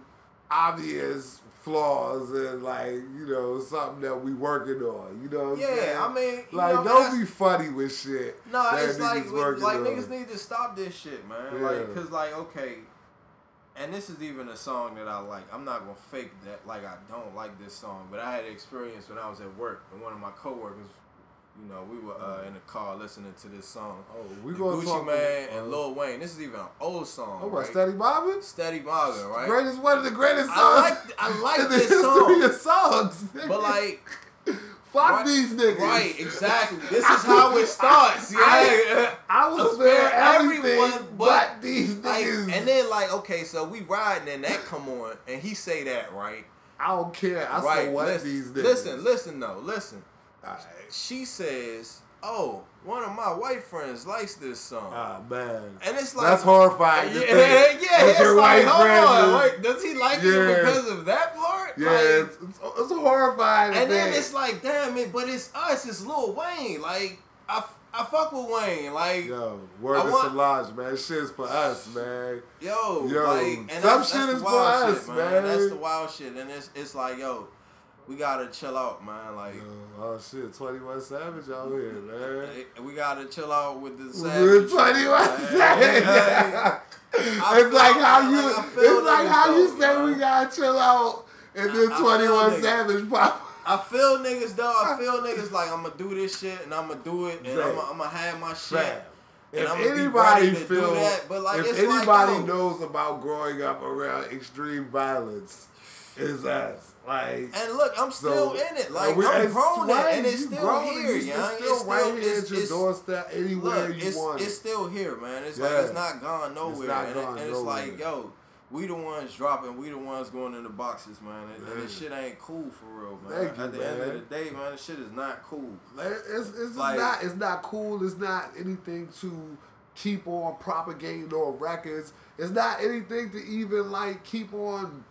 Speaker 1: obvious flaws and like you know something that we working on. You know
Speaker 3: Yeah? I mean,
Speaker 1: like
Speaker 3: know,
Speaker 1: don't
Speaker 3: that's-
Speaker 1: be funny with shit.
Speaker 3: No,
Speaker 1: that
Speaker 3: it's like we- like
Speaker 1: on.
Speaker 3: niggas need to stop this shit, man.
Speaker 1: Yeah.
Speaker 3: Like, cause like okay, and this is even a song that I like. I'm not gonna fake that like I don't like this song, but I had an experience when I was at work and one of my coworkers you know, we were uh, in the car listening to this song.
Speaker 1: Oh, we
Speaker 3: The
Speaker 1: gonna
Speaker 3: Gucci
Speaker 1: talk
Speaker 3: Man
Speaker 1: about-
Speaker 3: and Lil Wayne. This is even an old song.
Speaker 1: Oh,
Speaker 3: right?
Speaker 1: Steady Bobbin?
Speaker 3: Steady Maga, right?
Speaker 1: Greatest, one of the greatest songs.
Speaker 3: I like I like [laughs]
Speaker 1: in the
Speaker 3: this
Speaker 1: history
Speaker 3: song,
Speaker 1: of songs.
Speaker 3: but like, [laughs]
Speaker 1: fuck
Speaker 3: right-
Speaker 1: these niggas.
Speaker 3: right, exactly. [laughs] This is how it starts. Yeah,
Speaker 1: I- I will spare
Speaker 3: everyone
Speaker 1: but,
Speaker 3: but,
Speaker 1: these
Speaker 3: like,
Speaker 1: niggas.
Speaker 3: and then like, okay, so we riding and that come on, and he say that right,
Speaker 1: I don't care. I
Speaker 3: right.
Speaker 1: said what
Speaker 3: listen,
Speaker 1: these niggas.
Speaker 3: listen, listen, though, listen. She says, "Oh, one of my white friends likes this song."
Speaker 1: Ah man,
Speaker 3: and it's like
Speaker 1: that's horrifying.
Speaker 3: Yeah, yeah, yeah. It's
Speaker 1: your
Speaker 3: like,
Speaker 1: white
Speaker 3: hold
Speaker 1: friend
Speaker 3: on, wait, does he like
Speaker 1: Yeah.
Speaker 3: you because of that part?
Speaker 1: Yeah,
Speaker 3: Like,
Speaker 1: it's, it's, it's horrifying.
Speaker 3: and then it's like, damn it, but it's us, it's Lil Wayne. Like, I, I fuck with Wayne. Like, yo,
Speaker 1: word
Speaker 3: I
Speaker 1: to
Speaker 3: want-
Speaker 1: Solange, man. Shit's for us, man.
Speaker 3: yo,
Speaker 1: Yo,
Speaker 3: like, and
Speaker 1: some shit is for
Speaker 3: wild
Speaker 1: us,
Speaker 3: shit,
Speaker 1: man.
Speaker 3: That's the wild shit, and it's it's like, yo, we gotta chill out, man. Like,
Speaker 1: oh shit, 21 Savage out here, man.
Speaker 3: we gotta chill out with the
Speaker 1: With
Speaker 3: savage.
Speaker 1: 21 Savage.
Speaker 3: I
Speaker 1: it's like how you,
Speaker 3: like,
Speaker 1: it's like how you say we gotta chill out, and then
Speaker 3: feel
Speaker 1: 21. Savage pop.
Speaker 3: I feel niggas though. I feel [laughs] niggas like I'm gonna do this shit and I'm gonna do it and I'm gonna, have my shit. And
Speaker 1: If
Speaker 3: be
Speaker 1: anybody feel,
Speaker 3: that, but, like,
Speaker 1: if
Speaker 3: it's like,
Speaker 1: anybody
Speaker 3: yo.
Speaker 1: knows about growing up around extreme violence, is us. Like,
Speaker 3: And look, I'm still
Speaker 1: So,
Speaker 3: in it. Like
Speaker 1: we-
Speaker 3: I'm grown
Speaker 1: right,
Speaker 3: and it's still here,
Speaker 1: it's,
Speaker 3: young.
Speaker 1: It's still right here at your
Speaker 3: it's-
Speaker 1: doorstep, anywhere
Speaker 3: Look,
Speaker 1: you
Speaker 3: it's,
Speaker 1: want.
Speaker 3: it's still here, man. It's
Speaker 1: Yeah.
Speaker 3: like it's not gone nowhere.
Speaker 1: not
Speaker 3: and
Speaker 1: gone
Speaker 3: it, and it's like, yo, we the ones dropping, we the ones going in the boxes, man. And, and this shit ain't cool for real, man.
Speaker 1: Thank you,
Speaker 3: At the
Speaker 1: man.
Speaker 3: end of the day, man, this shit is not cool.
Speaker 1: It's it's
Speaker 3: Like-
Speaker 1: not it's not cool. It's not anything to keep on propagating on records. It's not anything to even like keep on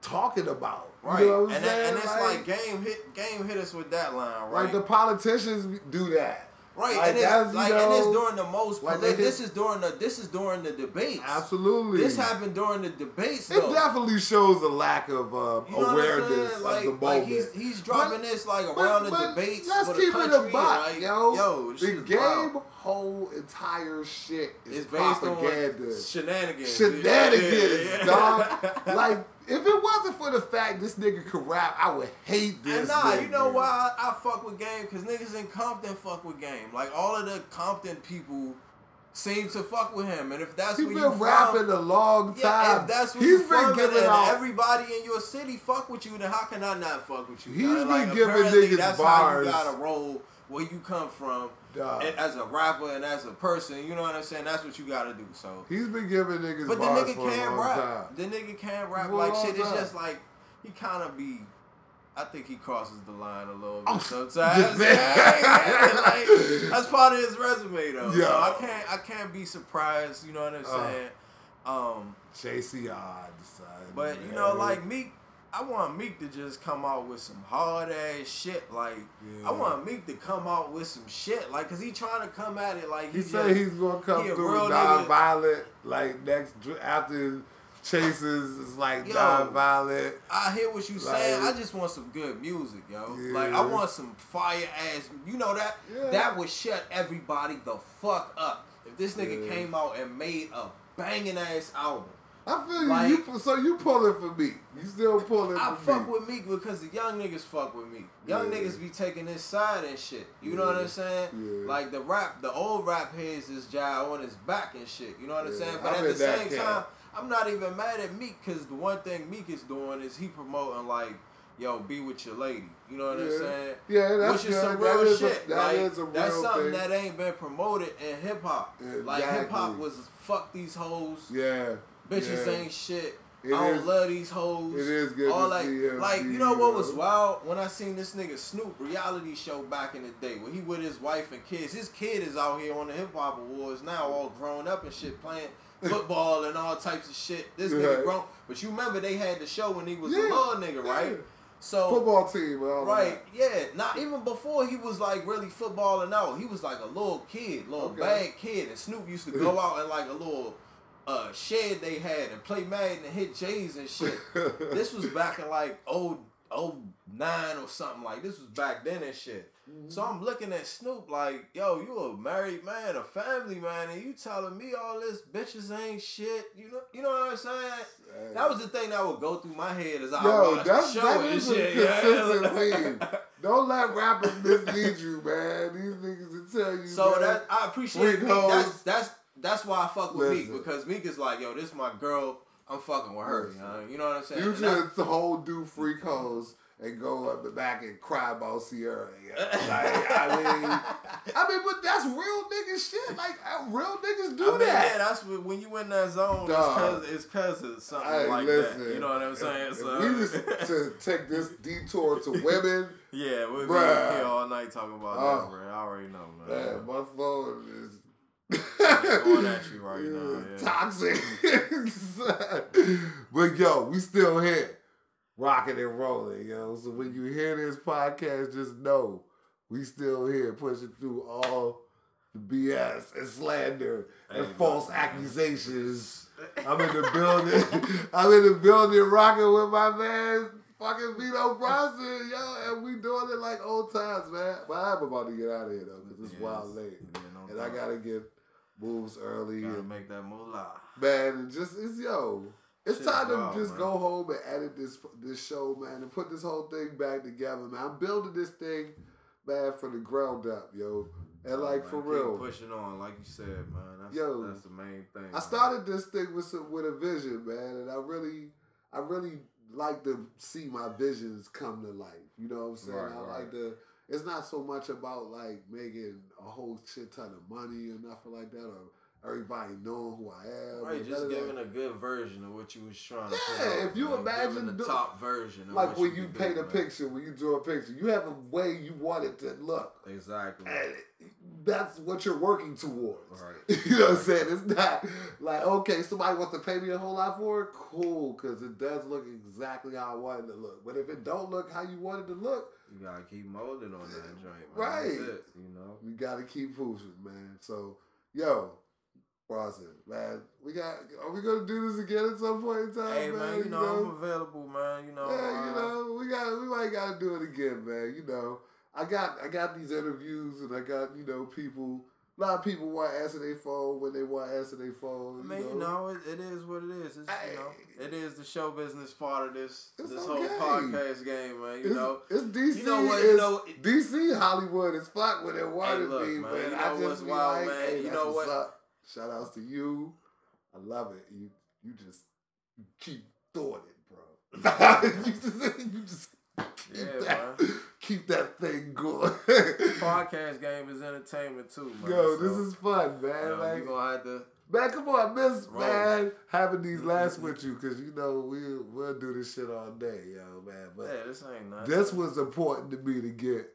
Speaker 1: talking about.
Speaker 3: Right.
Speaker 1: You know
Speaker 3: and,
Speaker 1: saying?
Speaker 3: and it's like, game hit game hit us with that line, right?
Speaker 1: like the politicians do that.
Speaker 3: Right,
Speaker 1: Like,
Speaker 3: and it's like and it's during the most.
Speaker 1: like
Speaker 3: polit- this is during the this is during the debates.
Speaker 1: Absolutely.
Speaker 3: This happened during the debates.
Speaker 1: It definitely shows a lack of uh,
Speaker 3: You know
Speaker 1: awareness
Speaker 3: saying? Like,
Speaker 1: of the
Speaker 3: like he's he's dropping
Speaker 1: But-
Speaker 3: this like
Speaker 1: but-
Speaker 3: around the
Speaker 1: but
Speaker 3: debates
Speaker 1: Let's
Speaker 3: for the
Speaker 1: keep
Speaker 3: country.
Speaker 1: it a buck,
Speaker 3: like,
Speaker 1: yo.
Speaker 3: yo,
Speaker 1: the game
Speaker 3: wild.
Speaker 1: whole entire shit is
Speaker 3: It's based
Speaker 1: propaganda.
Speaker 3: on shenanigans.
Speaker 1: Shenanigans,
Speaker 3: Yeah, yeah.
Speaker 1: dog. [laughs] like if it wasn't for the fact this nigga could rap, I would hate this.
Speaker 3: And nah,
Speaker 1: nigga.
Speaker 3: you know why I, I fuck with Game? Because niggas in Compton fuck with Game. Like all of the Compton people seem to fuck with him, and if that's
Speaker 1: He's
Speaker 3: where
Speaker 1: been
Speaker 3: you from,
Speaker 1: rapping a long
Speaker 3: Yeah,
Speaker 1: time.
Speaker 3: if that's what
Speaker 1: He's
Speaker 3: you
Speaker 1: been
Speaker 3: from
Speaker 1: giving out.
Speaker 3: everybody in your city fuck with you, then how can I not fuck with you?
Speaker 1: He's been
Speaker 3: like,
Speaker 1: giving niggas
Speaker 3: that's
Speaker 1: bars.
Speaker 3: how you gotta roll where you come from. And as a rapper and as a person. You know what I'm saying? That's what you gotta do. So,
Speaker 1: He's been giving niggas
Speaker 3: but the nigga can't rap.
Speaker 1: time.
Speaker 3: The nigga can't rap
Speaker 1: For
Speaker 3: like shit. It's just like he kind of be. I think he crosses the line a little
Speaker 1: Oh,
Speaker 3: bit [laughs] sometimes.
Speaker 1: the-
Speaker 3: Yeah, like, that's part of his resume though.
Speaker 1: Yeah.
Speaker 3: So I can't I can't be surprised. You know what I'm
Speaker 1: Uh.
Speaker 3: saying? um,
Speaker 1: JC odds, son.
Speaker 3: but you know, like Meek, I want Meek to just come out with some hard ass shit. Like
Speaker 1: Yeah.
Speaker 3: I want Meek to come out with some shit. Like, cause he trying to come at it like
Speaker 1: he
Speaker 3: he,
Speaker 1: said he's gonna come
Speaker 3: he
Speaker 1: through non-violent, like next after chases is like
Speaker 3: Yo.
Speaker 1: non-violent.
Speaker 3: I hear what you saying. I just want some good music, yo.
Speaker 1: Yeah.
Speaker 3: Like I want some fire ass. You know that
Speaker 1: Yeah.
Speaker 3: that would shut everybody the fuck up if this nigga came out and made a banging ass album.
Speaker 1: I feel you.
Speaker 3: Like-
Speaker 1: you. So you pulling for me? You still pulling
Speaker 3: I
Speaker 1: for
Speaker 3: fuck
Speaker 1: me?
Speaker 3: with Meek because the young niggas fuck with me. Young
Speaker 1: Yeah.
Speaker 3: niggas be taking this side and shit. You know what I'm saying?
Speaker 1: Yeah.
Speaker 3: Like the rap, the old rap heads is jive on his back and shit. You know what I'm
Speaker 1: Yeah.
Speaker 3: saying? But
Speaker 1: I'm
Speaker 3: at the same
Speaker 1: camp.
Speaker 3: time, I'm not even mad at Meek because the one thing Meek is doing is he promoting like, yo, be with your lady. You know what I'm saying?
Speaker 1: Yeah, that's
Speaker 3: Which is some real
Speaker 1: is a-
Speaker 3: shit.
Speaker 1: that
Speaker 3: like,
Speaker 1: is a
Speaker 3: that's something
Speaker 1: thing.
Speaker 3: that ain't been promoted in hip hop. Like hip hop was fuck these hoes.
Speaker 1: Yeah.
Speaker 3: Bitches
Speaker 1: yeah.
Speaker 3: ain't shit.
Speaker 1: It
Speaker 3: I don't
Speaker 1: is-
Speaker 3: love these hoes.
Speaker 1: it is good
Speaker 3: All
Speaker 1: to
Speaker 3: like, like you know what was wild when I seen this nigga Snoop reality show back in the day where he with his wife and kids. His kid is out here on the hip hop awards now, all grown up and shit, playing [laughs] football and all types of shit. This nigga
Speaker 1: Right.
Speaker 3: grown, but you remember they had the show when he was
Speaker 1: Yeah,
Speaker 3: a little nigga, right?
Speaker 1: yeah.
Speaker 3: So
Speaker 1: Football team,
Speaker 3: Right, yeah. Not even before he was like really footballing out. He was like a little kid, little
Speaker 1: Okay.
Speaker 3: bad kid. And Snoop used to go [laughs] out and like a little uh, shed they had and play Madden and hit J's and shit. [laughs] this was back in like oh oh nine or something like this was back then and shit. So I'm looking at Snoop like, yo, you a married man, a family man, and you telling me all this bitches ain't shit. You know, you know what I'm saying?
Speaker 1: man.
Speaker 3: That was the thing that would go through my head as I
Speaker 1: Yo,
Speaker 3: watched
Speaker 1: that's
Speaker 3: the show
Speaker 1: that
Speaker 3: and
Speaker 1: a
Speaker 3: shit.
Speaker 1: consistent [laughs]
Speaker 3: yeah.
Speaker 1: Don't let rappers mislead you, man. These niggas will tell you.
Speaker 3: So
Speaker 1: man.
Speaker 3: that I appreciate
Speaker 1: Freak
Speaker 3: Meek. That's that's that's why I fuck with
Speaker 1: Listen.
Speaker 3: Meek because Meek is like, yo, this is my girl. I'm fucking with her.
Speaker 1: Listen.
Speaker 3: You know, what I'm saying?
Speaker 1: You just whole do free hoes and go up the back and cry about Ciara. [laughs] Yeah. Like, I mean, I mean, but that's real nigga shit. Like uh, real niggas do
Speaker 3: I mean,
Speaker 1: that.
Speaker 3: yeah, that's when you in that zone.
Speaker 1: Dog.
Speaker 3: It's cause it's cause of something
Speaker 1: Hey,
Speaker 3: like
Speaker 1: listen,
Speaker 3: that. You know what I'm saying?
Speaker 1: If,
Speaker 3: so
Speaker 1: if we just to take this detour to [laughs] women,
Speaker 3: yeah, we'll be here all night talking about
Speaker 1: Oh.
Speaker 3: that, bro. I already know, man.
Speaker 1: man, my phone is
Speaker 3: at you [laughs] right now, yeah.
Speaker 1: Toxic. [laughs] but yo, we still here, rocking and rolling, yo. So when you hear this podcast, just know we still here, pushing through all the BS and slander and
Speaker 3: Hey,
Speaker 1: false
Speaker 3: man.
Speaker 1: accusations. [laughs] I'm in the building. I'm in the building rocking with my man, fucking Vito Bronson, yo, and we doing it like old times, man. But I'm about to get out of here though, because it's
Speaker 3: Yes.
Speaker 1: wild late,
Speaker 3: Yeah, no
Speaker 1: and I gotta get moves early.
Speaker 3: Gotta
Speaker 1: and,
Speaker 3: make that moolah.
Speaker 1: man, just it's yo. It's
Speaker 3: Shit
Speaker 1: time to
Speaker 3: wild,
Speaker 1: just
Speaker 3: man.
Speaker 1: go home and edit this this show, man, and put this whole thing back together, man. I'm building this thing, man, from the ground up, yo. And like
Speaker 3: Man,
Speaker 1: for
Speaker 3: keep
Speaker 1: real,
Speaker 3: pushing on, like you said, man. That's,
Speaker 1: Yo,
Speaker 3: that's the main thing.
Speaker 1: I
Speaker 3: man.
Speaker 1: started this thing with some, with a vision, man, and I really, I really like to see my visions come to life. You know what I'm saying?
Speaker 3: Right,
Speaker 1: I
Speaker 3: right.
Speaker 1: like to. It's not so much about like making a whole shit ton of money or nothing like that, or everybody knowing who I am.
Speaker 3: Right, just
Speaker 1: that.
Speaker 3: giving a good version of what you was trying to put
Speaker 1: Yeah, if you imagine
Speaker 3: the
Speaker 1: do-
Speaker 3: top version of
Speaker 1: like when you
Speaker 3: can
Speaker 1: paint a picture, when you draw a picture, you have a way you want it to look,
Speaker 3: Exactly.
Speaker 1: and that's what you're working towards.
Speaker 3: Right. [laughs]
Speaker 1: You know what I'm saying? It's not like okay, somebody wants to pay me a whole lot for it, cool, because it does look exactly how I want it to look. But if it don't look how you wanted it to look,
Speaker 3: You gotta keep molding on that joint, man.
Speaker 1: Right.
Speaker 3: It, you know.
Speaker 1: You gotta keep pushing, man. So, yo, Bronson, man, we got. Are we gonna do this again at some point in time,
Speaker 3: Hey
Speaker 1: man?
Speaker 3: man, you know, I'm available, man. You know,
Speaker 1: Yeah, you
Speaker 3: uh,
Speaker 1: know, we got we might gotta do it again, man. You know, I got I got these interviews and I got you know people. A lot of people want to answer their phone when they want to answer their phone.
Speaker 3: I mean, you know, it, it is what it is. It's, you know, it is the show business part of this this
Speaker 1: okay.
Speaker 3: whole podcast game, man. You
Speaker 1: it's,
Speaker 3: know,
Speaker 1: it's DC.
Speaker 3: you know what, you know-
Speaker 1: DC Hollywood is fuck with it
Speaker 3: Hey,
Speaker 1: wanted
Speaker 3: look,
Speaker 1: me,
Speaker 3: man,
Speaker 1: man.
Speaker 3: you know
Speaker 1: I just be
Speaker 3: wild,
Speaker 1: like,
Speaker 3: man?
Speaker 1: hey,
Speaker 3: You know what?
Speaker 1: up. Shout outs to you. I love it. You you just you keep doing it, bro. [laughs] you just you just keep
Speaker 3: Yeah,
Speaker 1: that
Speaker 3: man.
Speaker 1: Keep that thing going.
Speaker 3: podcast game is entertainment too, man.
Speaker 1: Yo,
Speaker 3: so,
Speaker 1: this is fun, man.
Speaker 3: you know,
Speaker 1: like,
Speaker 3: gonna have to.
Speaker 1: man, come on, I miss
Speaker 3: Roll.
Speaker 1: man having these laughs with you because you know we we'll do this shit all day, yo, man. But
Speaker 3: Yeah, this ain't nothing.
Speaker 1: this was important to me to get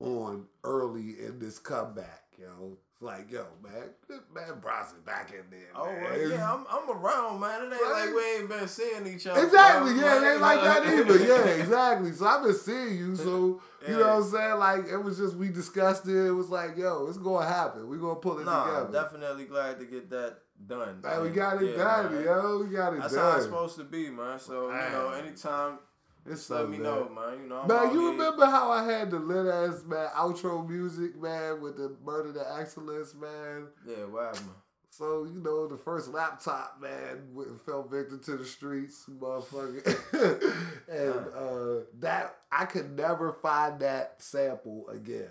Speaker 1: on early in this comeback, yo. Like, yo, man, man, Bronson back in there.
Speaker 3: Oh
Speaker 1: man.
Speaker 3: well, yeah, I'm, I'm around, man. It ain't
Speaker 1: Right.
Speaker 3: like we ain't been seeing each other.
Speaker 1: Exactly,
Speaker 3: bro.
Speaker 1: yeah, it ain't like that either. Yeah, exactly. So I've been seeing you, so you [laughs] know what I'm saying? Like it was just we discussed it. It was like, yo, it's gonna happen. we gonna pull it
Speaker 3: Nah,
Speaker 1: together.
Speaker 3: I'm definitely glad to get that done.
Speaker 1: Man, we got it
Speaker 3: yeah,
Speaker 1: done,
Speaker 3: man.
Speaker 1: yo. We got it
Speaker 3: That's
Speaker 1: done.
Speaker 3: how it's supposed to be, man. So you know, anytime,
Speaker 1: It's
Speaker 3: just let
Speaker 1: so
Speaker 3: me know, man. You know, I'm
Speaker 1: Man, you remember how I had the lit ass man outro music, man, with the murder the excellence, man.
Speaker 3: Yeah, happened?
Speaker 1: So you know the first laptop, man, went- fell victim to the streets, motherfucker, [laughs] and uh, that I could never find that sample again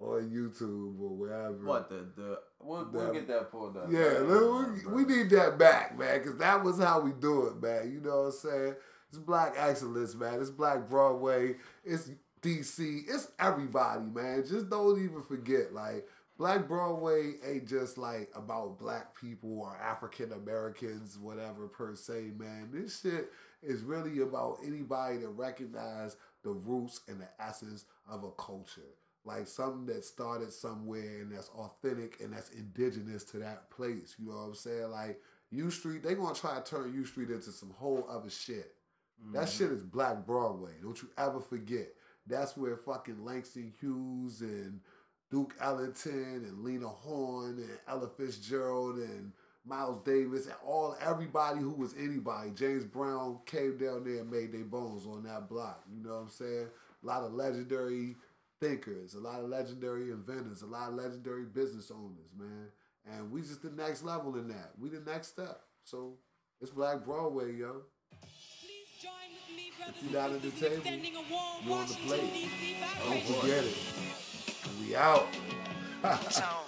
Speaker 1: on YouTube or wherever.
Speaker 3: What the the? We'll, we'll get that pulled up.
Speaker 1: Yeah,
Speaker 3: man.
Speaker 1: we, we need that back, man, because that was how we do it, man. You know what I'm saying? It's black excellence, man. It's black Broadway. It's DC. It's everybody, man. Just don't even forget, like, Black Broadway ain't just like about black people or African Americans, whatever per se, man. This shit is really about anybody that recognize the roots and the essence of a culture. Like something that started somewhere and that's authentic and that's indigenous to that place. You know what I'm saying? Like U Street, they gonna try to turn U Street into some whole other shit. That
Speaker 3: Mm-hmm.
Speaker 1: shit is Black Broadway. Don't you ever forget. That's where fucking Langston Hughes and Duke Ellington and Lena Horne and Ella Fitzgerald and Miles Davis and all everybody who was anybody. James Brown came down there and made their bones on that block. You know what I'm saying? A lot of legendary thinkers, a lot of legendary inventors, a lot of legendary business owners, man. And we just the next level in that. We the next step. So It's Black Broadway, yo.
Speaker 2: Please join with me, brothers
Speaker 1: you're not at the table,
Speaker 2: extending a warm
Speaker 1: you're on the plate.
Speaker 2: D.C.
Speaker 1: Don't forget it. We out.
Speaker 5: Zone.